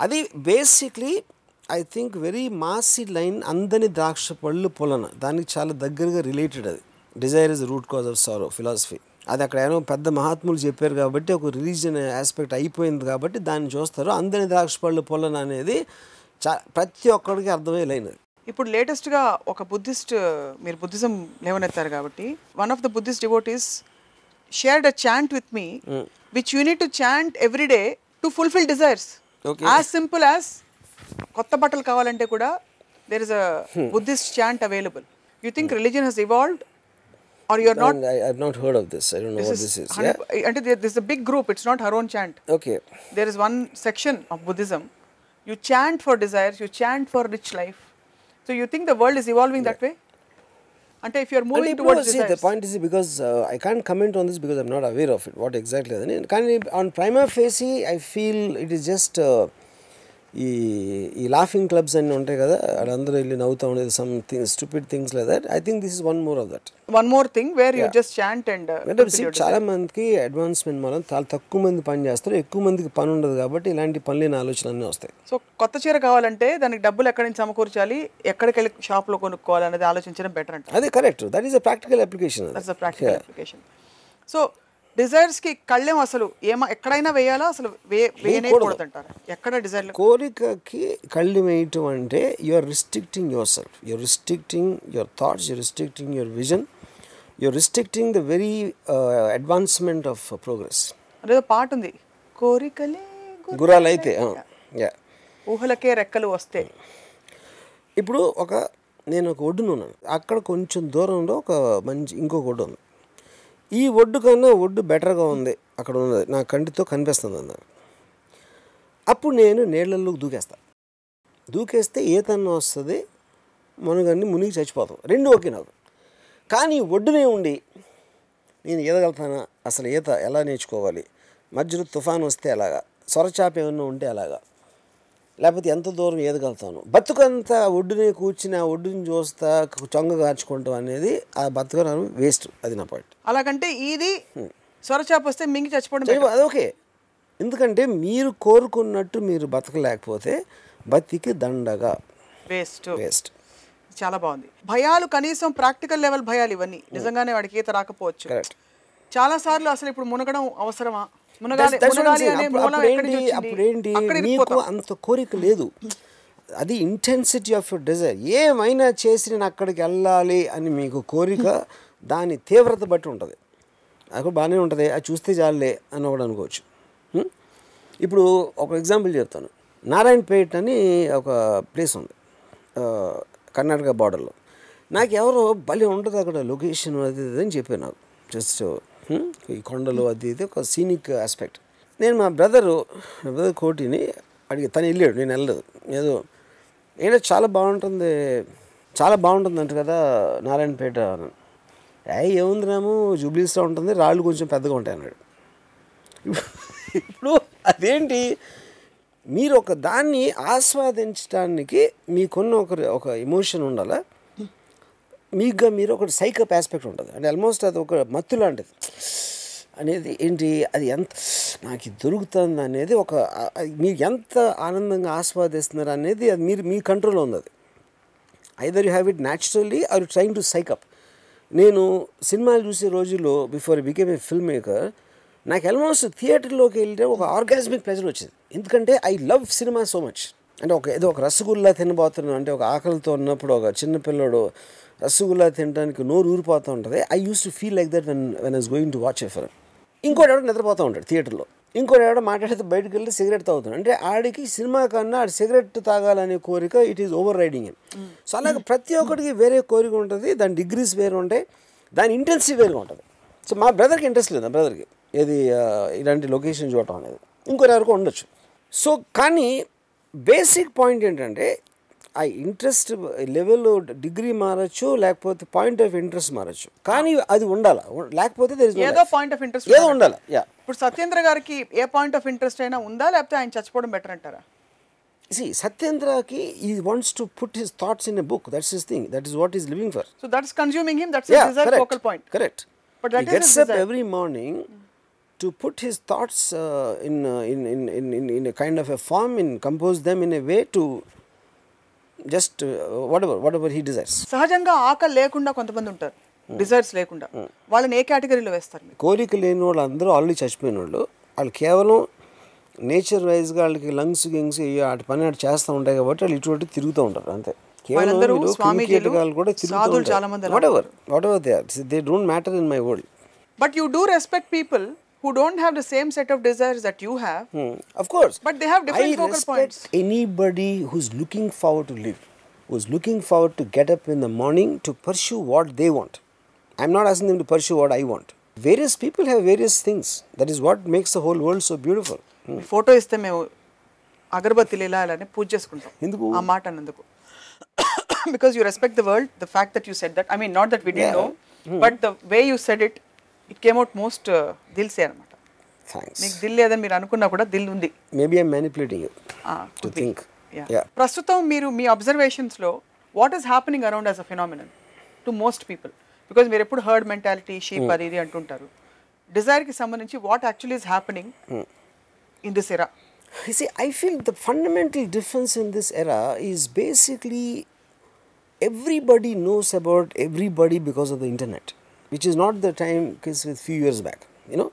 అది basically I think very Masi line అందని ద్రాక్ష పళ్ళు పొలన. దానికి చాలా దగ్గరగా రిలేటెడ్ అది. Desire is root cause of sorrow philosophy అది అక్కడ ఏమో పెద్ద మహాత్ములు చెప్పారు కాబట్టి ఒక రిలీజియన్ ఆస్పెక్ట్ అయిపోయింది కాబట్టి దాన్ని చూస్తారు. అందని ద్రాక్ష పళ్ళు పొలన అనేది చా ప్రతి ఒక్కడికి అర్థమయ్యే లైన్ అది. ఇప్పుడు లేటెస్ట్గా ఒక బుద్ధిస్ట్ మీరు బుద్ధిజం లేవనెత్తారు కాబట్టి one of the Buddhist devotees shared a chant with me which you need to chant every day to fulfil desires. As simple as కొత్త బట్టలు కావాలంటే కూడా there is a Buddhist chant available you think religion has evolved or you're not And I, I've not heard of this. I don't know what this is. Yeah. అంటే this a big group it's not her own chant Okay. there is one section of Buddhism. You chant for desires, you chant for rich life. So you think the world is evolving that way? And if you're And moving ఇప్పుడు towards see, the desires, point is because uh, I can't comment on this because I'm not aware of it. What exactly? అని కానీ on prima facie, I feel it is just uh, ఈ ఈ laughing clubs అన్నీ ఉంటాయి కదా వాళ్ళందరూ వెళ్ళి నవ్వుతూ ఉండేది something stupid things like that I think this is one more of that just chant and uh, అంటే fulfill see, your చాలా. మందికి అడ్వాన్స్మెంట్ మూలం చాలా తక్కువ మంది పని చేస్తారు ఎక్కువ మందికి పని ఉండదు కాబట్టి ఇలాంటి పనులేని ఆలోచనలు అన్నీ వస్తాయి. సో కొత్త చీర కావాలంటే దానికి డబ్బులు ఎక్కడి నుంచి సమకూర్చాలి ఎక్కడికి వెళ్ళి షాప్లో కొనుక్కోవాలి అనేది ఆలోచించడం బెటర్ అంట అదే correct that is a practical application that's a practical application so డిజైర్స్కి కళ్ళెం అసలు ఏమా ఎక్కడైనా వేయాలా? అసలు వే ఎక్కడ డిజైర్ కోరికకి కళ్ళు వేయటం అంటే you are restricting yourself you are restricting your thoughts you're restricting your vision you are restricting the very advancement of progress అదేదో పాట ఉంది కోరికలే గురాలు అయితే యా. ఊహలకే రెక్కలు వస్తే. ఇప్పుడు ఒక నేను ఒక ఒడ్డున ఉన్నాను అక్కడ కొంచెం దూరంలో ఒక మంచి ఇంకొక ఒడ్డు ఉంది ఈ ఒడ్డు కన్నా ఒడ్డు బెటర్గా ఉంది. అక్కడ ఉన్నది. నా కంటితో కనిపిస్తుంది అన్నారు అప్పుడు నేను నీళ్ళల్లోకి దూకేస్తాను దూకేస్తే ఈతన్న వస్తుంది? మునగన్ని మునిగి చచ్చిపోతాం. రెండు ఓకే నాకు. కానీ ఒడ్డునే ఉండి నేను ఈదగలుగుతానా? అసలు ఈత ఎలా నేర్చుకోవాలి? మధ్యలో తుఫాన్ వస్తే ఎలాగా? సొరచాప ఏమన్నా ఉంటే అలాగా లేకపోతే ఎంత దూరం ఈదగలుగుతాను బతుకంతా ఒడ్డునే కూర్చుని ఆ ఒడ్డుని చూస్తా చొంగ కార్చుకుంటాం అనేది ఆ బతుకడం వేస్ట్ అది నా పాయింట్. అలాగంటే ఇది సొరచాప వస్తే మింగి చచ్చిపోవడం. అది ఓకే ఎందుకంటే మీరు కోరుకున్నట్టు మీరు బతకలేకపోతే బతికి దండగా. వేస్ట్. వేస్ట్. చాలా బాగుంది. భయాలు కనీసం ప్రాక్టికల్ లెవెల్ భయాలు ఇవన్నీ నిజంగానే వాడికి ఈత రాకపోవచ్చు. చాలా సార్లు అసలు ఇప్పుడు మునగడం అవసరమా? మునగాలి That's- that's what I'm మునగాలి saying. అనే అప్పుడు- మూలం అప్పుడు ఎక్కడి నుంచి? ఏంటి వచ్చింది? అప్పుడు ఏంటి అక్కడ మీకు. అంత కోరిక లేదు. అది ఇంటెన్సిటీ ఆఫ్ యువర్ డిజైర్ ఏమైనా చేసి నేను అక్కడికి వెళ్ళాలి అని మీకు కోరిక దాని తీవ్రత బట్టి ఉంటుంది. అది కూడా బాగానే ఉంటుంది. అది చూస్తే చాలులే అని ఒకటి అనుకోవచ్చు? ఇప్పుడు ఒక ఎగ్జాంపుల్ చెప్తాను. నారాయణపేట్ అని ఒక ప్లేస్ ఉంది. కర్ణాటక బార్డర్లో నాకు ఎవరో భలే ఉంటుంది అక్కడ లొకేషన్ అది అని చెప్పారు నాకు. జస్ట్ ఈ కొండలు అది ఇది ఒక సీనిక్ ఆస్పెక్ట్ నేను మా బ్రదరు బ్రదర్ కోటిని అడిగి తను వెళ్ళాడు నేను వెళ్ళలేదు. ఏదో ఏంటో చాలా బాగుంటుంది చాలా బాగుంటుంది అంట కదా నారాయణపేట అయ్యి ఏముంది రాము? జూబ్లీస్లో ఉంటుంది రాళ్ళు కొంచెం పెద్దగా ఉంటాయి అన్నాడు. ఇప్పుడు అదేంటి? మీరు ఒక దాన్ని ఆస్వాదించడానికి మీకున్న ఒక ఒక ఎమోషన్ ఉండాలా? మీకుగా మీరు ఒక సైకప్ ఆస్పెక్ట్ ఉంటుంది. అంటే ఆల్మోస్ట్ అది ఒక మత్తు లాంటిది. అనేది ఏంటి అది ఎంత నాకు ఇది దొరుకుతుంది అనేది ఒక అది మీరు ఎంత ఆనందంగా ఆస్వాదిస్తున్నారు అనేది అది మీరు మీ కంట్రోల్లో ఉంది అది. Either you have it naturally or train to psych up నేను సినిమాలు చూసే రోజుల్లో before became a film maker నాకు ఆల్మోస్ట్ థియేటర్లోకి వెళ్తే ఒక ఆర్గాస్మిక్ ప్లెజర్ వచ్చింది. ఎందుకంటే I love cinema so much అంటే ఒక ఏదో ఒక రసగుల్లా తినబోతున్నాను. అంటే ఒక ఆకలితో ఉన్నప్పుడు ఒక చిన్నపిల్లడు రసగుల్లా తినడానికి నోరు ఊరిపోతూ ఉంటుంది. I use to feel like that when when is going to watch a film ఇంకోటి ఎవడో నిద్రపోతూ ఉంటాడు థియేటర్లో. ఇంకోటి ఎవడో మాట్లాడితే బయటకు వెళ్ళి సిగరెట్ తాగుతాడు. అంటే ఆడికి సినిమా కన్నా ఆడు సిగరెట్ తాగాలనే కోరిక it is overriding so అలాగే ప్రతి ఒక్కడికి వేరే కోరిక ఉంటుంది. దాని డిగ్రీస్ వేరు ఉంటాయి. దాని ఇంటెన్సిటీ వేరుగా ఉంటుంది. సో మా బ్రదర్కి ఇంట్రెస్ట్ లేదు బ్రదర్కి ఏది ఇలాంటి లొకేషన్ చూడటం అనేది. ఇంకొకరి వరకు ఉండొచ్చు. సో కానీ బేసిక్ పాయింట్ ఏంటంటే ఆ ఇంట్రెస్ట్ లెవెల్ డిగ్రీ మారచ్చు లేకపోతే పాయింట్ ఆఫ్ ఇంట్రెస్ట్ మారచ్చు. కానీ అది ఉండాలి. లేకపోతే ఏదో. పాయింట్ ఆఫ్ ఇంట్రెస్ట్ ఏదో ఉండాలి. యా ఇప్పుడు సత్యేంద్ర గారికి ఏ పాయింట్ ఆఫ్ ఇంట్రెస్ట్ అయినా ఉందా? లేకపోతే ఆయన చచ్చిపోవడం బెటర్ అంటారా? C సత్యేంద్రకి he wants to put his thoughts in a book that's his thing that is what is living for so that's consuming him that's correct. Focal point But he that is gets his up desire. every morning to put his thoughts uh, in, uh, in, in, in, in, in a kind of a form and compose them in a way to just uh, whatever whatever he desires. సహజంగా ఆకలి లేకుండా కొంతమంది ఉంటారు. Desires లేకుండా. వాళ్ళని ఏ కేటగిరీలో వేస్తారు కోరిక లేని వాళ్ళు అందరూ ఆల్రెడీ చచ్చిపోయిన వాళ్ళు వాళ్ళు కేవలం నేచర్ వైజ్గా వాళ్ళకి లంగ్స్ గింగ్స్ వాటి పని అటు చేస్తూ ఉంటాయి కాబట్టి వాళ్ళు ఇటువంటి తిరుగుతూ ఉంటారు అంతే. కేవలం కూడా whatever whatever they are they don't matter in my world but you do respect people who don't have the same set of desires that you have Hmm, of course. But they have different I focal respect points. Anybody who's looking forward to live, who's looking forward to get up in the morning to pursue what they want. I'm not asking them to pursue what I want. Various people have various things. That is what makes the whole world so beautiful. Photo ఇస్తే మేము అగరబత్తిలు ఇలా ఇలా అని పూజ చేసుకుంటాం ఎందుకు? ఆ మాట అన్నందుకు because you respect the world the fact that you set that I mean not that we do know but the way you said it it came out most Dil దిల్సే అనమాట. మీకు దిల్ లేదని మీరు అనుకున్నా కూడా దిల్ ఉంది. Maybe I manipulating to think ప్రస్తుతం మీరు మీ అబ్జర్వేషన్స్లో what is happening around as a phenomenal to most people because మీరు ఎప్పుడు హర్డ్ మెంటాలిటీ షీప్ అది ఇది అంటుంటారు. డిజైర్కి సంబంధించి what actually is happening in this era see I feel the fundamental difference in this era is basically everybody knows about everybody because of the internet which is not the time kiss with few years back you know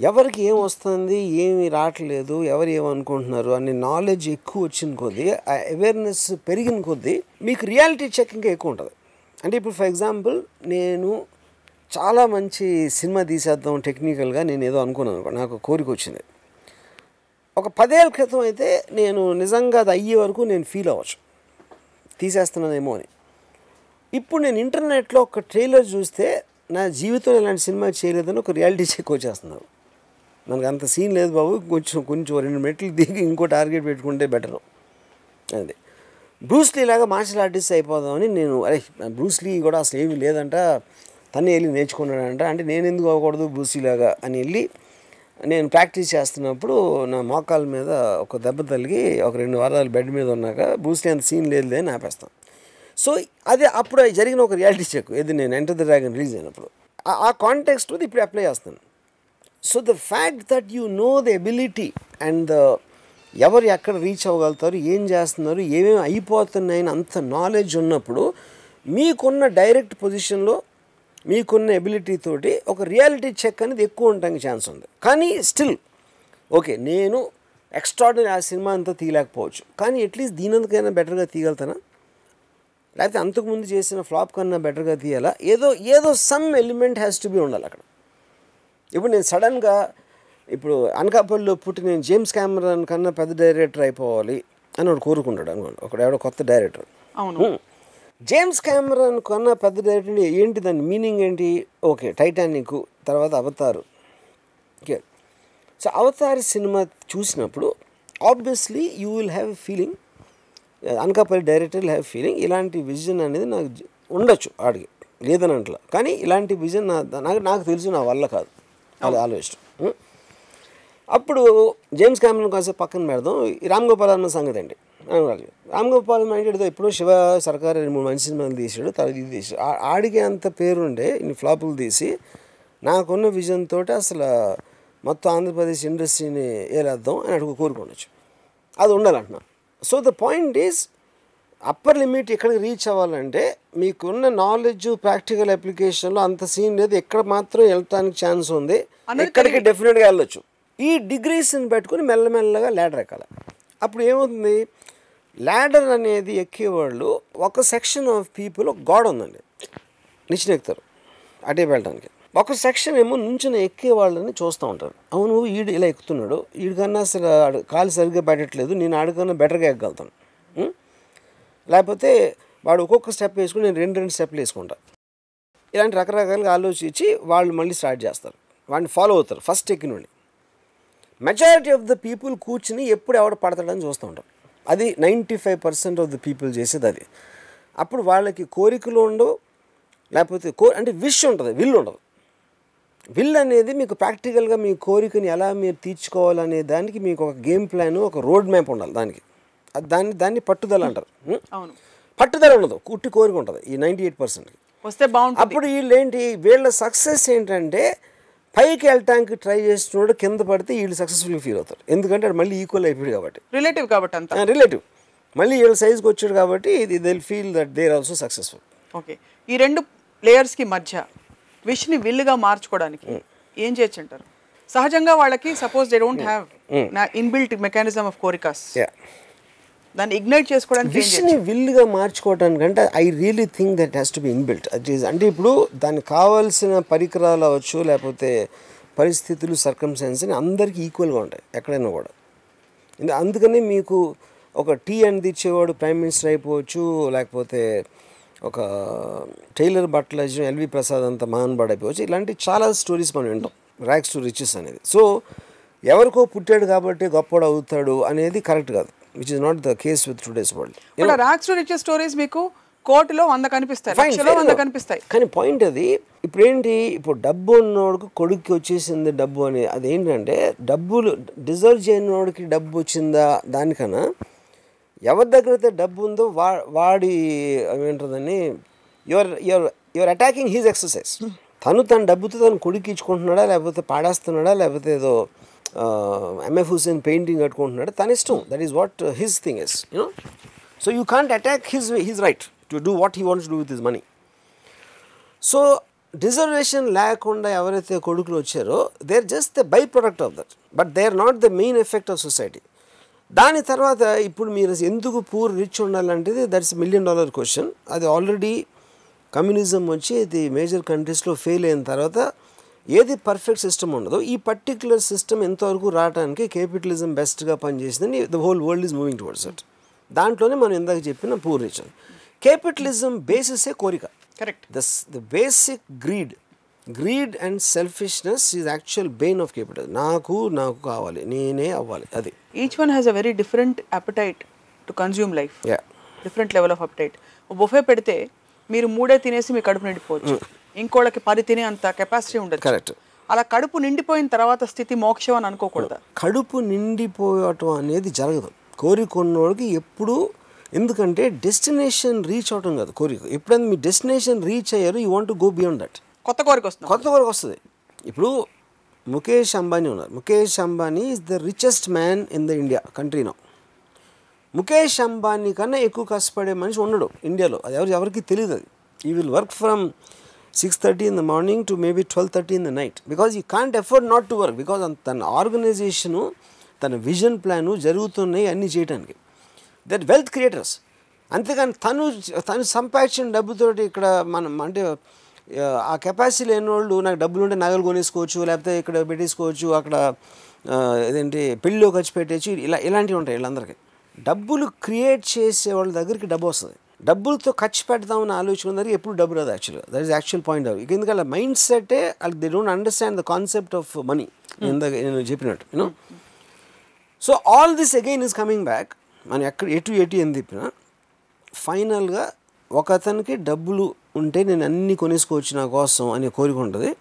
ఎవరికి ఏం వస్తుంది ఏమి రావట్లేదు ఎవరు ఏమనుకుంటున్నారు అనే knowledge ఎక్కువ వచ్చిన కొద్దీ ఆ అవేర్నెస్ పెరిగిన కొద్దీ మీకు రియాలిటీ చెక్ ఇంకా ఎక్కువ ఉంటుంది. అంటే ఇప్పుడు ఫర్ ఎగ్జాంపుల్ నేను చాలా మంచి సినిమా తీసేద్దాం టెక్నికల్గా నేను ఏదో అనుకున్నాను నాకు కోరిక వచ్చింది. ఒక పదేళ్ళ క్రితం అయితే నేను నిజంగా అది అయ్యే వరకు నేను ఫీల్ అవ్వచ్చు. తీసేస్తున్నానేమో అని. ఇప్పుడు నేను ఇంటర్నెట్లో ఒక ట్రైలర్ చూస్తే నా జీవితంలో ఇలాంటి సినిమా చేయలేదని ఒక రియాలిటీ చెక్ వచ్చేస్తున్నారు. మనకు అంత సీన్ లేదు బాబు కొంచెం కొంచెం రెండు మెట్లు దిగి ఇంకో టార్గెట్ పెట్టుకుంటే బెటరు. అది. బ్రూస్లీ లాగా మార్షల్ ఆర్టిస్ట్ అయిపోదామని నేను అరే బ్రూస్లీ కూడా అసలు ఏమీ లేదంట తనే వెళ్ళి నేర్చుకున్నాడంట అంటే నేను ఎందుకు అవ్వకూడదు బ్రూస్లీ లాగా అని వెళ్ళి నేను ప్రాక్టీస్ చేస్తున్నప్పుడు నా మోకాల మీద ఒక దెబ్బ తలిగి ఒక రెండు వారాలు బెడ్ మీద ఉన్నాక బ్రూస్లీ అంత సీన్ లేదు అని ఆపేస్తాను. సో అదే అప్పుడు జరిగిన ఒక రియాలిటీ చెక్ ఇది నేను ఎంటర్ ద డ్రాగన్ రిలీజ్ అయినప్పుడు. ఆ- కాంటెక్స్ట్ ఇప్పుడు అప్లై చేస్తాను. So the fact that you know the ability and the ఎవరు ఎక్కడ రీచ్ అవ్వగలుగుతారు ఏం చేస్తున్నారు ఏమేమి అయిపోతున్నాయని అంత నాలెడ్జ్ ఉన్నప్పుడు మీకున్న డైరెక్ట్ పొజిషన్లో మీకున్న ఎబిలిటీ తోటి ఒక రియాలిటీ చెక్ అనేది ఎక్కువ ఉండడానికి ఛాన్స్ ఉంది. కానీ స్టిల్ ఓకే నేను ఎక్స్ట్రాడినరీ ఆ సినిమా అంతా తీయలేకపోవచ్చు. కానీ అట్లీస్ట్ దీనందుకైనా బెటర్గా తీయగలుగుతానా? లేకపోతే అంతకుముందు చేసిన ఫ్లాప్ కన్నా బెటర్గా తీయాలా? ఏదో ఏదో some element has to be ఉండాలి అక్కడ. ఇప్పుడు నేను సడన్గా ఇప్పుడు అనకాపల్లిలో పుట్టి నేను జేమ్స్ కెమెరాన్ కన్నా పెద్ద డైరెక్టర్ అయిపోవాలి అని వాడు కోరుకుంటాడు అనుకోండి. ఒకడు ఎవడో కొత్త డైరెక్టర్ అవును. జేమ్స్ కెమెరాన్ కన్నా పెద్ద డైరెక్టర్ ఏంటి దాని మీనింగ్ ఏంటి? ఓకే టైటానిక్ తర్వాత Avatar okay. So Avatar cinema చూసినప్పుడు obviously you will have feeling Anakapalli director have feeling ఇలాంటి విజన్ అనేది నాకు ఉండొచ్చు ఆడికి లేదని అంటలా కానీ ఇలాంటి విజన్ నాకు నాకు తెలుసు నా వల్ల కాదు. అది ఆలోచన? అప్పుడు జేమ్స్ క్యామరన్ కాసేపు పక్కన పెడదాం. ఈ రామ్ గోపాల్ వర్మ సంగతి అండి రామ్ గోపాల్ వర్మ అంటే ఏదో ఎప్పుడో శివ సర్కార్ రెండు మూడు మంచి సినిమాలు తీసాడు తర్వాత ఇది తీసాడు ఆడికి అంత పేరుండే ఇన్ని ఫ్లాపులు తీసి నాకున్న విజన్ తోటి అసలు మొత్తం ఆంధ్రప్రదేశ్ ఇండస్ట్రీని ఏలేద్దాం అని అడుగు కోరుకోవచ్చు అది ఉండాలంటున్నా so the point is upper limit ఎక్కడికి రీచ్ అవ్వాలంటే మీకున్న నాలెడ్జ్ ప్రాక్టికల్ అప్లికేషన్లో అంత సీన్ లేదు. ఎక్కడ మాత్రం వెళ్ళటానికి ఛాన్స్ ఉంది. ఎక్కడికి డెఫినెట్గా వెళ్ళొచ్చు. ఈ డిగ్రీస్ని పెట్టుకుని మెల్లమెల్లగా ల్యాడర్ ఎక్కాలి. అప్పుడు ఏమవుతుంది? ల్యాడర్ అనేది ఎక్కేవాళ్ళు ఒక సెక్షన్ ఆఫ్ పీపుల్ ఒక గోడ ఉందండి. నిచ్చెన ఎక్కుతారు అటే వెళ్ళడానికి ఒక సెక్షన్ ఏమో నుంచుని ఎక్కే వాళ్ళని చూస్తూ ఉంటారు. అవును ఈడు ఇలా ఎక్కుతున్నాడు. వీడికన్నా అసలు ఆడు కాలు సరిగ్గా పెట్టట్లేదు. నేను ఆడికన్నా బెటర్గా ఎక్కగలుగుతాను. లేకపోతే వాడు ఒక్కొక్క స్టెప్ వేసుకుని నేను రెండు రెండు స్టెప్లు వేసుకుంటా. ఇలాంటి రకరకాలుగా ఆలోచించి వాళ్ళు మళ్ళీ స్టార్ట్ చేస్తారు. వాడిని ఫాలో అవుతారు ఫస్ట్ ఎక్కినండి మెజారిటీ ఆఫ్ ద పీపుల్ కూర్చుని ఎప్పుడు ఎవడ పడతాడని చూస్తూ ఉంటారు అది ninety five percent of the people చేసేది అది. అప్పుడు వాళ్ళకి కోరికలు ఉండవు లేకపోతే కో అంటే విష్ ఉంటుంది విల్ ఉండదు. విల్ అనేది మీకు ప్రాక్టికల్గా మీ కోరికని ఎలా మీరు తీర్చుకోవాలనే దానికి మీకు ఒక గేమ్ ప్లాన్ ఒక రోడ్ మ్యాప్ ఉండాలి దానికి. దాన్ని దాన్ని పట్టుదల అంటారు. పట్టుదల ఉండదు. కుట్టి కోరిక ఉంటుంది ఈ నైంటీ ఎయిట్ పర్సెంట్కి. వస్తే బాగుంటుంది. అప్పుడు వీళ్ళు ఏంటి వీళ్ళ సక్సెస్ ఏంటంటే పైకి వెళ్ళటానికి ట్రై చేస్తున్నాడు కింద పడితే వీళ్ళు సక్సెస్ఫుల్ ఫీల్ అవుతారు. ఎందుకంటే అది మళ్ళీ ఈక్వల్ అయిపోయాడు కాబట్టి. రిలేటివ్ కాబట్టి అంతా. రిలేటివ్ మళ్ళీ వీళ్ళ సైజ్కి వచ్చాడు కాబట్టి ఇది they feel that they also successful okay. ఈ రెండు లేయర్స్కి మధ్య విష్ని విల్లుగా మార్చుకోవడానికి. ఏం చేయొచ్చు అంటారు సహజంగా వాళ్ళకి సపోజ్ దే డోంట్ హ్యావ్ నా ఇన్బిల్ట్ మెకానిజం ఆఫ్ కోరికాస్ దాన్ని ఇగ్నైట్ చేసుకోవడానికి విష్ని విల్గా మార్చుకోవటానికంటే I really think that has to be inbuilt at అంటే ఇప్పుడు దానికి కావాల్సిన పరికరాలు అవ్వచ్చు లేకపోతే పరిస్థితులు సర్కమ్స్టాన్స్ని అందరికీ ఈక్వల్గా ఉంటాయి ఎక్కడైనా కూడా. అందుకని మీకు ఒక టీ అనేది ఇచ్చేవాడు ప్రైమ్ మినిస్టర్ అయిపోవచ్చు లేకపోతే ఒక టైలర్ బట్టల ఎల్వి ప్రసాద్ అంత మహాన్బాడ్ అయిపోవచ్చు. ఇలాంటి చాలా స్టోరీస్ మనం వింటాం. ర్యాక్స్ టు రిచెస్ అనేది. సో ఎవరికో పుట్టాడు కాబట్టి గొప్పవాడు అవుతాడు అనేది కరెక్ట్ కాదు. Which is not the case with today's world rags to riches stories మీకు కోటిలో వంద కనిపిస్తాయి. వంద. కనిపిస్తాయి. కానీ పాయింట్ అది ఇప్పుడు ఏంటి ఇప్పుడు డబ్బు ఉన్నోడికి కొడుక్కి వచ్చేసింది డబ్బు అని అది ఏంటంటే డబ్బులు డిజర్వ్ చేయనోడికి డబ్బు వచ్చిందా దానికన్నా ఎవరి దగ్గర అయితే డబ్బు ఉందో వా వాడి ఏమంటుందని your your your attacking his exercise. తను తన డబ్బుతో తను కొడుకు ఇచ్చుకుంటున్నాడా లేకపోతే పాడేస్తున్నాడా లేకపోతే ఏదో ఎంఎఫ్ హుసేన్ పెయింటింగ్ కట్టుకుంటున్నాడా తన ఇష్టం. That is what his thing is you know so you can't attack his his right to do what he wants do with his money so reservation లేకుండా ఎవరైతే కొడుకులు వచ్చారో they are just the byproduct of that but they are not the main effect of society దాని తర్వాత ఇప్పుడు మీరు ఎందుకు poor rich ఉండాలంటే దట్స్ మిలియన్ డాలర్ క్వశ్చన్ అది ఆల్రెడీ కమ్యూనిజం వచ్చి ఇది మేజర్ కంట్రీస్లో ఫెయిల్ అయిన తర్వాత ఏది పర్ఫెక్ట్ సిస్టమ్ ఉండదో ఈ పర్టిక్యులర్ సిస్టమ్ ఎంతవరకు రావడానికి కేపిటలిజం బెస్ట్గా పనిచేసిందని the whole world is moving towards it దాంట్లోనే మనం ఇందాక చెప్పిన పూర్ రిచ్ కేపిటలిజం బేసిసే కోరిక. Correct the, s- the greed and selfishness is actual bane of capital నాకు నాకు కావాలి నేనే అవ్వాలి అది. Each one has a very different appetite to consume life different level of appetite buffet పెడితే మీరు మూడే తినేసి మీ కడుపు నిండిపోవచ్చు. ఇంకోళ్ళకి పది తినే అంత కెపాసిటీ ఉండదు కరెక్ట్ అలా కడుపు నిండిపోయిన తర్వాత స్థితి మోక్షం అని అనుకోకూడదు? కడుపు నిండిపోవటం అనేది జరగదు. కోరిక ఉన్నోడికి ఎప్పుడు ఎందుకంటే డెస్టినేషన్ రీచ్ అవటం కాదు కోరిక. ఎప్పుడైనా మీ డెస్టినేషన్ రీచ్ అయ్యారు you want go beyond that కొత్త కోరిక వస్తుంది. కొత్త వరకు వస్తుంది. ఇప్పుడు ముఖేష్ అంబానీ ఉన్నారు. Mukesh Ambani is the richest man in the India country no Mukesh Ambani కన్నా ఎక్కువ కష్టపడే మనిషి ఉండడు ఇండియాలో. అది ఎవరు ఎవరికి తెలియదు అది. He will work from six thirty in the morning to maybe twelve thirty in the night because he can't afford not to work because తన ఆర్గనైజేషను తన విజన్ ప్లాను జరుగుతున్నాయి అన్నీ చేయడానికి దట్ వెల్త్ క్రియేటర్స్ అంతేకాని తను తను సంపాదించిన డబ్బుతోటి ఇక్కడ మనం అంటే ఆ, కెపాసిటీ లేని వాళ్ళు నాకు డబ్బులు ఉంటే నగలు కొనేసుకోవచ్చు లేకపోతే ఇక్కడ పెట్టేసుకోవచ్చు అక్కడ ఏదంటే పెళ్ళిలో ఖర్చు పెట్టేసి ఇలా ఇలాంటివి ఉంటాయి వీళ్ళందరికీ. డబ్బులు క్రియేట్ చేసే వాళ్ళ దగ్గరికి డబ్బు వస్తుంది. డబ్బులతో ఖర్చు పెడదామని ఆలోచన దగ్గర ఎప్పుడు డబ్బు రాదు యాక్చువల్గా that is actual point of ఎందుకంటే mind సెటే they don't understand the concept of money ఇందాక నేను చెప్పినట్టు you know so all this again is coming back మనం ఎక్కడ ఎటు ఎటు అని చెప్పినా ఫైనల్గా ఒక అతనికి డబ్బులు ఉంటే నేను అన్ని కొనేసుకోవచ్చు నా కోసం అనే కోరిక ఉంటుంది.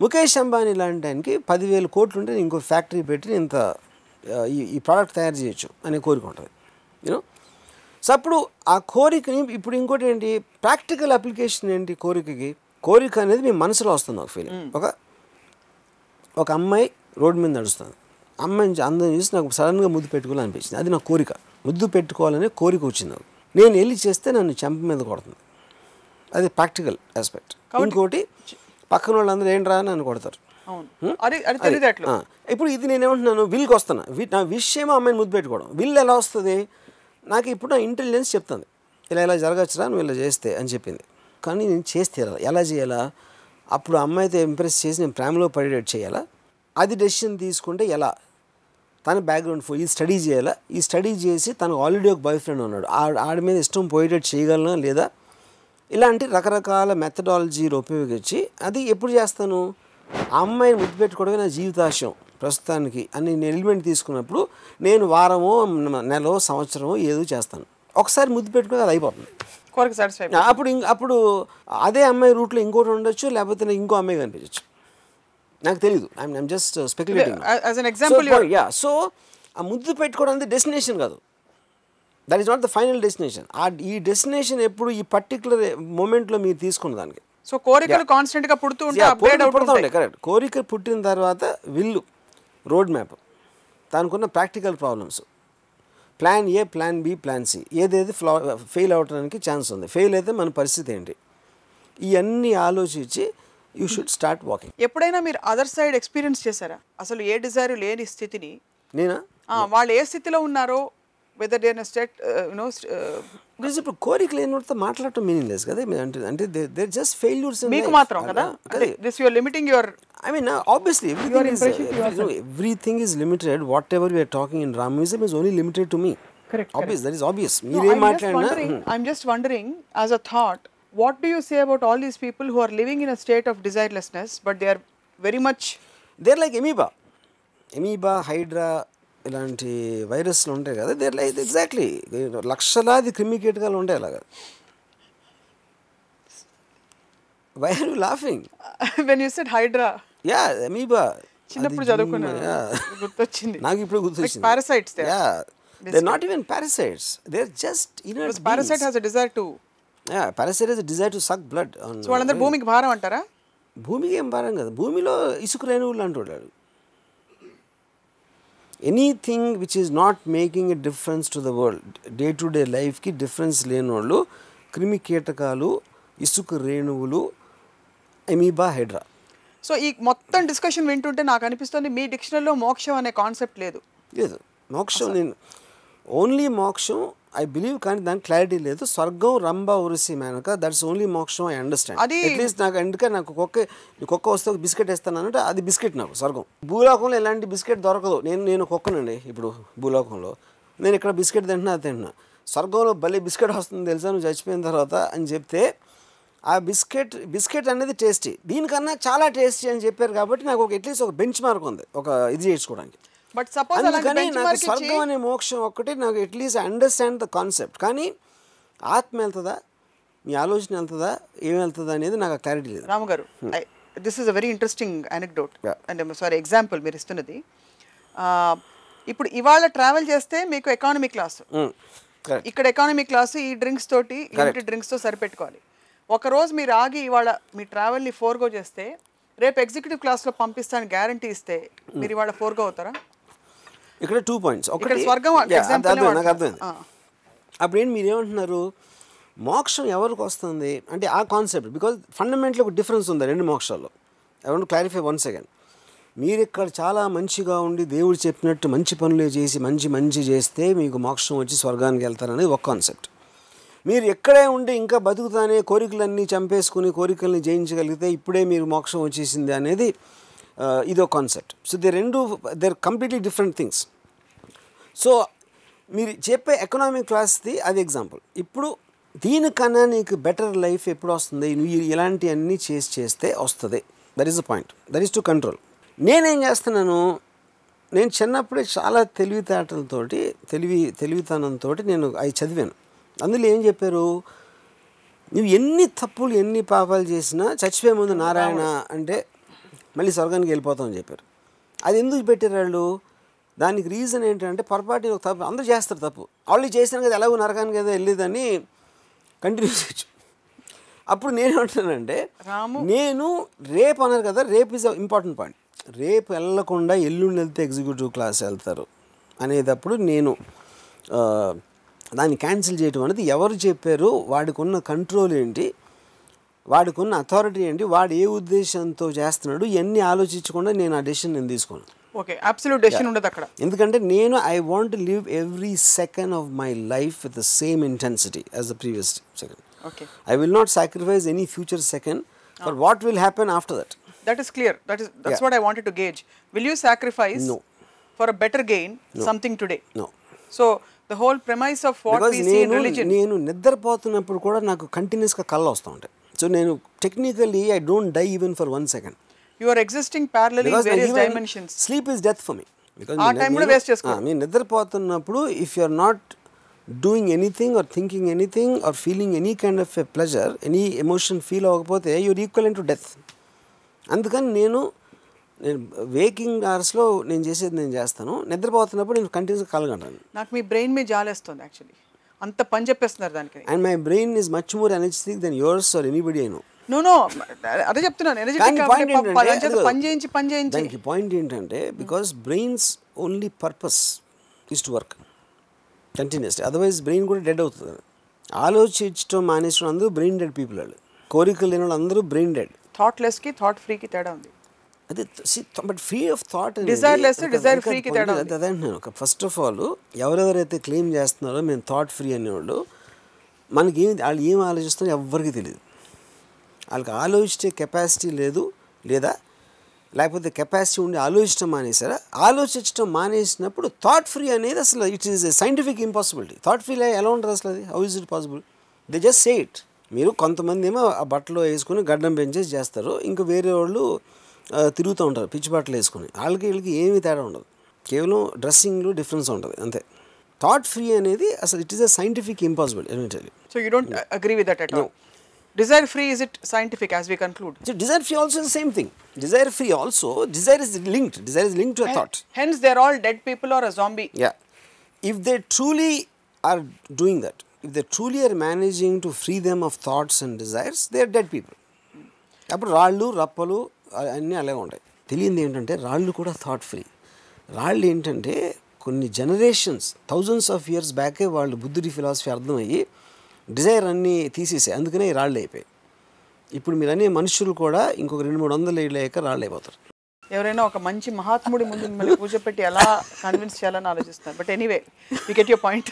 ముఖేష్ అంబానీ లాంటి ఆయనకి పదివేల కోట్లు ఉంటే నేను ఇంకో ఫ్యాక్టరీ పెట్టి ఇంత ఈ ఈ ప్రోడక్ట్ తయారు చేయొచ్చు అనే కోరిక ఉంటుంది. యూనో సో అప్పుడు ఆ కోరికని ఇప్పుడు ఇంకోటి ఏంటి? ప్రాక్టికల్ అప్లికేషన్ ఏంటి కోరికకి? కోరిక అనేది మీ మనసులో వస్తుంది ఒక ఫీలింగ్ ఒక ఒక అమ్మాయి రోడ్డు మీద నడుస్తుంది. అమ్మాయిని చూ- అందరం చూసి నాకు సడన్గా ముద్దు పెట్టుకోవాలనిపించింది. అది నా కోరిక. ముద్దు పెట్టుకోవాలనే కోరిక వచ్చింది నాకు. నేను వెళ్ళి చేస్తే నన్ను చెంప మీద కొడుతుంది. అది ప్రాక్టికల్ ఆస్పెక్ట్ ఇంకోటి పక్కన వాళ్ళందరూ ఏంట్రా అని నన్ను కొడతారు. ఇప్పుడు ఇది నేను ఏమంటున్నాను విల్కి వస్తున్నా. వి- నా విషయం అమ్మాయిని ముద్దు పెట్టుకోవడం. విల్ ఎలా వస్తుంది? నాకు ఇప్పుడు నా ఇంటెలిజెన్స్ చెప్తుంది. ఇలా ఇలా జరగచ్చురా నువ్వు ఇలా చేస్తే అని చెప్పింది. కానీ నేను చేస్తే ఎలా ఎలా చేయాలా? అప్పుడు అమ్మాయితో ఇంప్రెస్ చేసి నేను ప్రేమలో పడేటట్టు చేయాలా? అది డెసిషన్ తీసుకుంటే ఎలా? తన బ్యాక్గ్రౌండ్ ఫో ఈ స్టడీ చేయాలా? ఈ స్టడీ చేసి తనకు ఆల్రెడీ ఒక బాయ్ ఫ్రెండ్ ఉన్నాడు. ఆడ ఆడి మీద ఇష్టం పోయేటట్టు చేయగలనా లేదా? ఇలాంటి రకరకాల మెథడాలజీలు ఉపయోగించి అది ఎప్పుడు చేస్తాను? ఆ అమ్మాయిని ముద్దు పెట్టుకోవడమే నా జీవితాశయం ప్రస్తుతానికి అని నేను ఎలిమెంట్ తీసుకున్నప్పుడు నేను వారమో నెలలో సంవత్సరమో ఏదో చేస్తాను. ఒకసారి ముద్దు పెట్టుకుని అది అయిపోతుంది. అప్పుడు అప్పుడు అదే అమ్మాయి రూట్లో ఇంకోటి ఉండొచ్చు లేకపోతే నాకు ఇంకో అమ్మాయి కనిపించచ్చు. నాకు తెలియదు I'm I'm just speculating so ఆ ముద్దు పెట్టుకోవడం అనేది డెస్టినేషన్ కాదు. That is not the final destination ఆ ఈ డెస్టినేషన్ ఎప్పుడు ఈ పర్టికులర్ మూమెంట్లో మీరు తీసుకున్న దానికి. సో కోరికలు కాన్స్టెంట్గా పుడుతూ ఉంటాయి కరెక్ట్ కోరిక పుట్టిన తర్వాత విల్లు రోడ్ మ్యాప్ దానికున్న practical problems plan A plan B plan C ఏదేది ఫ్లా ఫెయిల్ అవడానికి ఛాన్స్ ఉంది. ఫెయిల్ అయితే మన పరిస్థితి ఏంటి? ఇవన్నీ ఆలోచించి యూ షుడ్ స్టార్ట్ వాకింగ్ ఎప్పుడైనా మీరు అదర్ సైడ్ ఎక్స్పీరియన్స్ చేశారా? అసలు ఏ డిజైర్ లేని స్థితిని? నేనా? వాళ్ళు ఏ స్థితిలో ఉన్నారో whether their state you know because ఇప్పుడు కోరిక లేనితో మాట్లాడటం మీనింగ్ లేదు కదా మీరు అంటే అంటే దేర్ జస్ట్ ఫెయిల్యూర్స్ మీకు మాత్రం కదా this your limiting your I mean, uh, obviously, everything is, impression to every- no, everything is limited. Whatever we are talking in Ramuism is only limited to me. Correct, Obvious, that is obvious. No, మీరేం I'm just మాట్లాడినా wondering, I'm just wondering, as a thought, what do you say about all these people who are living in a state of desirelessness, but they are very much they're like amoeba amoeba hydra ఇలాంటి వైరస్లు ఉంటాయి కదా there like exactly లక్షలాది క్రిమి కీటకాలు ఉంటాయి అలాగా. Why are you laughing when you said Hydra, yeah amoeba చిన్నప్పుడు చదువుకున్నా గుర్తొచ్చింది. నాకు ఇప్పుడు గుర్తొచ్చింది. Are, yeah they not even parasites they are just because parasite has a desire to yeah parasite is desire to suck blood so వాళ్ళందరూ భూమికి భారం అంటారా? భూమికి ఏం భారం కదా. భూమిలో ఇసుక రేణువులు అంటున్నాడు anything which is not making a difference to the world day to day లైఫ్కి డిఫరెన్స్ లేని వాళ్ళు క్రిమి కీటకాలు ఇసుక రేణువులు ఎమీబా హైడ్రా. సో ఈ మొత్తం డిస్కషన్ వింటుంటే నాకు అనిపిస్తుంది మీ డిక్షనరీలో మోక్షం అనే కాన్సెప్ట్ లేదు. లేదు. మోక్షం నేను ఓన్లీ మోక్షం ఐ బిలీవ్ కానీ దానికి క్లారిటీ లేదు. స్వర్గం Rambha Urvashi Menaka that's only moksham I understand అది- అట్లీస్ట్ నాకు అందుకే నాకు కుక్క కుక్క వస్తే ఒక బిస్కెట్ అంటే అది బిస్కెట్ నాకు స్వర్గం. భూలోకంలో ఎలాంటి బిస్కెట్ దొరకదు. నేను నేను కుక్కనండి ఇప్పుడు భూలోకంలో. నేను ఇక్కడ బిస్కెట్ తింటున్నా అది తింటున్నా. స్వర్గంలో భలే బిస్కెట్ వస్తుంది తెలుసా? నువ్వు చచ్చిపోయిన తర్వాత అని చెప్తే ఆ బిస్కెట్ బిస్కెట్ అనేది టేస్టీ. దీనికన్నా చాలా టేస్టీ అని చెప్పారు కాబట్టి నాకు ఒక అట్లీస్ట్ ఒక బెంచ్ మార్క్ ఉంది ఒక ఇది చేసుకోవడానికి బట్ సపోజ్ అందుకని బెంచ్ నాకు స్వర్గం అనే మోక్షం ఒక్కటి నాకు అట్లీస్ట్ అండర్స్టాండ్ ద కాన్సెప్ట్ కానీ ఆత్మ వెళ్తుందా? మీ ఆలోచన వెళ్తుందా? ఏం వెళ్తుందా అనేది నాకు క్లారిటీ లేదు. Ramu garu this is a very interesting anecdote. అంటే సారీ ఎగ్జాంపుల్ మీరు ఇస్తున్నది. ఇప్పుడు ఇవాళ ట్రావెల్ చేస్తే మీకు ఎకానమీ క్లాస్ కరెక్ట్ ఇక్కడ ఎకానమీ క్లాస్ ఈ డ్రింక్స్ తోటి లిమిటెడ్ డ్రింక్స్తో సరిపెట్టుకోవాలి. ఒక రోజు మీరు ఆగి ఇవాళ మీ ట్రావెల్ని ఫోర్గో చేస్తే రేపు ఎగ్జిక్యూటివ్ క్లాస్లో పంపిస్తాను గ్యారంటీ ఇస్తే మీరు ఇవాళ ఫోర్గో అవుతారా? ఇక్కడ టూ పాయింట్స్ ఇక్కడ స్వర్గం నాకు. అర్థమైంది. అప్పుడు ఏంటి మీరు ఏమంటున్నారు మోక్షం ఎవరికి వస్తుంది? అంటే ఆ కాన్సెప్ట్ బికాజ్ ఫండమెంటల్ ఒక డిఫరెన్స్ ఉంది రెండు మోక్షాల్లో. I want clarify one second మీరు ఇక్కడ చాలా మంచిగా ఉండి దేవుడు చెప్పినట్టు మంచి పనులే చేసి మంచి మంచి చేస్తే మీకు మోక్షం వచ్చి స్వర్గానికి వెళ్తారనేది ఒక కాన్సెప్ట్ మీరు ఎక్కడే ఉండి ఇంకా బతుకుతానే కోరికలన్నీ చంపేసుకుని కోరికల్ని జయించగలిగితే ఇప్పుడే మీరు మోక్షం వచ్చేసింది అనేది ఇదో కాన్సెప్ట్ సో దే రెండు they completely different things so మీరు చెప్పే ఎకనామిక్ క్లాస్ది అది ఎగ్జాంపుల్ ఇప్పుడు దీనికన్నా నీకు బెటర్ లైఫ్ ఎప్పుడు వస్తుంది? నువ్వు ఇలాంటి అన్నీ చేసి చేస్తే వస్తుంది. That is the point that is to control నేనేం చేస్తున్నాను? నేను చిన్నప్పుడే చాలా తెలివితేటలతోటి తెలివి తెలివితనంతో నేను అవి చదివాను. అందులో ఏం చెప్పారు? నువ్వు ఎన్ని తప్పులు ఎన్ని పాపాలు చేసినా చచ్చిపోయే ముందు నారాయణ అంటే మళ్ళీ స్వర్గానికి వెళ్ళిపోతాం అని చెప్పారు. అది ఎందుకు పెట్టారు వాళ్ళు? దానికి రీజన్ ఏంటంటే పొరపాటు ఒక తప్పు అందరూ చేస్తారు తప్పు. ఆల్రెడీ చేసినా కదా ఎలాగో నరకానికి కదా వెళ్ళేదని కంటిన్యూ చేయొచ్చు. అప్పుడు నేనేమంటున్నానంటే రాము. నేను రేపు అన్నారు కదా రేపు ఇస్ ఇంపార్టెంట్ పాయింట్ రేపు వెళ్ళకుండా ఎల్లుండి వెళ్తే ఎగ్జిక్యూటివ్ క్లాస్ వెళ్తారు అనేటప్పుడు నేను దాన్ని క్యాన్సిల్ చేయడం అనేది ఎవరు చెప్పారు? వాడికి ఉన్న కంట్రోల్ ఏంటి? వాడికి ఉన్న అథారిటీ ఏంటి? వాడు ఏ ఉద్దేశంతో చేస్తున్నాడు? ఇవన్నీ ఆలోచించకుండా నేను ఆ డెసిషన్ నేను తీసుకోను. ఓకే అబ్సల్యూట్ డెసిషన్ ఉండదు అక్కడ. ఎందుకంటే నేను I want live every second of my life with the same intensity as the previous second okay I will not sacrifice any future second for what will happen after that. That is clear that is that's. What I wanted to gauge will you sacrifice No. For a better gain something today No. So the whole premise of what we see in నేను religion నేను నిద్రపోతున్నప్పుడు కూడా నాకు కంటిన్యూస్గా కళ్ళు వస్తూ ఉంటాయి. So నేను technically I don't die even for one second you are existing parallel in various dimensions sleep is death for me because ఆ time కూడా waste చేసుకో. మీరు నిద్రపోతున్నప్పుడు if you are not doing anything or thinking anything or feeling any kind of a pleasure any emotion feel అవ్వకపోతే you're equal to death అందుకని నేను నేను waking అవర్స్లో నేను చేసేది నేను చేస్తాను. నిద్రపోతున్నప్పుడు నేను కంటిన్యూస్గా కలగంటాను నాకు మీ బ్రెయిన్ మీద జాలేస్తుంది యాక్చువల్లీ అంత పని చెప్పేస్తున్నారు దానికి. And my brain is much more energetic than yours or anybody I know no no అదే చెప్తున్నాను ఎనర్జెటిక్ పని చేయించి పని చేయించి. దానికి పాయింట్ ఏంటంటే because brain's only purpose is to work continuously otherwise brain కూడా డెడ్ అవుతుంది. ఆలోచించడం మానేసడం అందరూ బ్రెయిన్ డెడ్ పీపుల్ వాళ్ళు. కోరికలు లేని వాళ్ళు అందరూ బ్రెయిన్ డెడ్ థాట్ లెస్కి థాట్ ఫ్రీ కి తేడా ఉంది. అదే బట్ ఫ్రీ ఆఫ్ థాట్ తేడా. అదే నేను ఫస్ట్ ఆఫ్ ఆల్ ఎవరెవరైతే క్లెయిమ్ చేస్తున్నారో మేము థాట్ ఫ్రీ అనేవాళ్ళు మనకి ఏమి వాళ్ళు ఏం ఆలోచిస్తున్నారో ఎవ్వరికీ తెలియదు వాళ్ళకి ఆలోచించే కెపాసిటీ లేదు లేదా లేకపోతే కెపాసిటీ ఉండి ఆలోచించడం మానేసారా ఆలోచించడం మానేసినప్పుడు థాట్ ఫ్రీ అనేది అసలు it is scientific impossibility thought free ఎలా ఉంటుంది అసలు అది? How is it possible they just say it మీరు కొంతమంది ఏమో ఆ బట్టలు వేసుకుని గడ్డం పెంచేసి చేస్తారు. ఇంకా వేరే వాళ్ళు తిరుగుతూ ఉంటారు పిచ్చి బట్టలు వేసుకొని. వాళ్ళకి వీళ్ళకి ఏమీ తేడా ఉండదు. కేవలం డ్రెస్సింగ్లో డిఫరెన్స్ ఉంటుంది అంతే. థాట్ ఫ్రీ అనేది అసలు it is a scientific impossible elementary. So you don't agree with that no desire free is it scientific as we conclude so desire free also same thing desire free also desire is linked desire is link to thought hence they are all dead people are a zombie yeah if they truly are doing that if they truly are managing to free them of thoughts and desires they are dead people అప్పుడు రాళ్ళు రప్పలు అన్నీ అలాగే ఉంటాయి. తెలియంది ఏంటంటే రాళ్ళు కూడా థాట్ ఫ్రీ రాళ్ళు ఏంటంటే కొన్ని జనరేషన్స్ థౌజండ్స్ ఆఫ్ ఇయర్స్ బ్యాకే వాళ్ళు బుద్ధుడి ఫిలాసఫీ అర్థమయ్యి డిజైర్ అన్నీ తీసేసాయి. అందుకనే ఈ రాళ్ళు అయిపోయాయి. ఇప్పుడు మీరు అనే మనుషులు కూడా ఇంకొక రెండు మూడు వందలు ఏళ్ళు అయ్యాక రాళ్ళు అయిపోతారు. ఎవరైనా ఒక మంచి మహాత్ముడి ముందు మిమ్మల్ని కూర్చోపెట్టి ఎలా కన్విన్స్ చేయాలని ఆలోచిస్తున్నారు? But anyway we get your point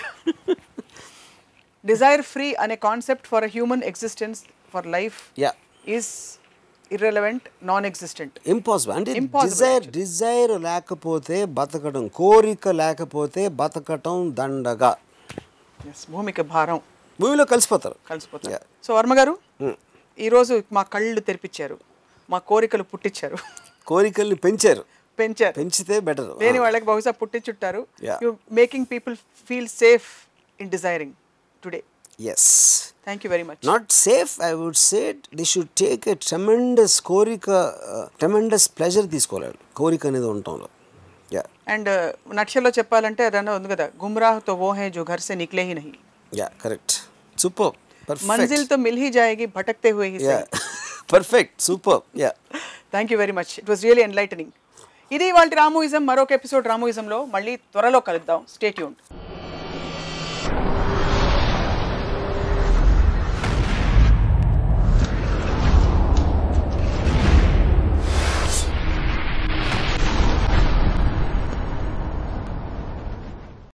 desire free అనే concept for human existence for life yeah is irrelevant non existent impossible అంటే Impossible డిజైర్ డిజైర్ లేకపోతే బతకడం కోరిక లేకపోతే బతకటం దండగా. భూమికి భారం. భూమిలో కలిసిపోతారు. కలిసిపోతారు. సో వర్మ గారు ఈరోజు మా కళ్ళు తెరిపించారు. మా కోరికలు పుట్టించారు. కోరికల్ని పెంచారు. పెంచారు. పెంచితే బెటర్ లేని వాళ్ళకి బహుశా పుట్టించుంటారు. Yeah. You making people feel safe in desiring today Yes. Thank you very much. Not safe, I would say they should take a tremendous కోరిక ట్రెమెండస్ ప్లెజర్ తీసుకోవాలి కోరిక అనేది ఉండటంలో. యా అండ్ నక్షలో చెప్పాలంటే అదన్నా ఉంది కదా గుమ్రాహ్తో ఓ హే జో ఘర్ సే నిక్లే హి నహి. యా కరెక్ట్ సూపర్ మంజిల్తో మిల్ హి జాయేగి భటక్తే హుయే హి perfect super yeah thank you very much it was really enlightening ఇది వాళ్ళ రామోయిజం మరొక ఎపిసోడ్ రామోయిజంలో. మళ్ళీ త్వరలో కలుద్దాం. స్టేట్యూన్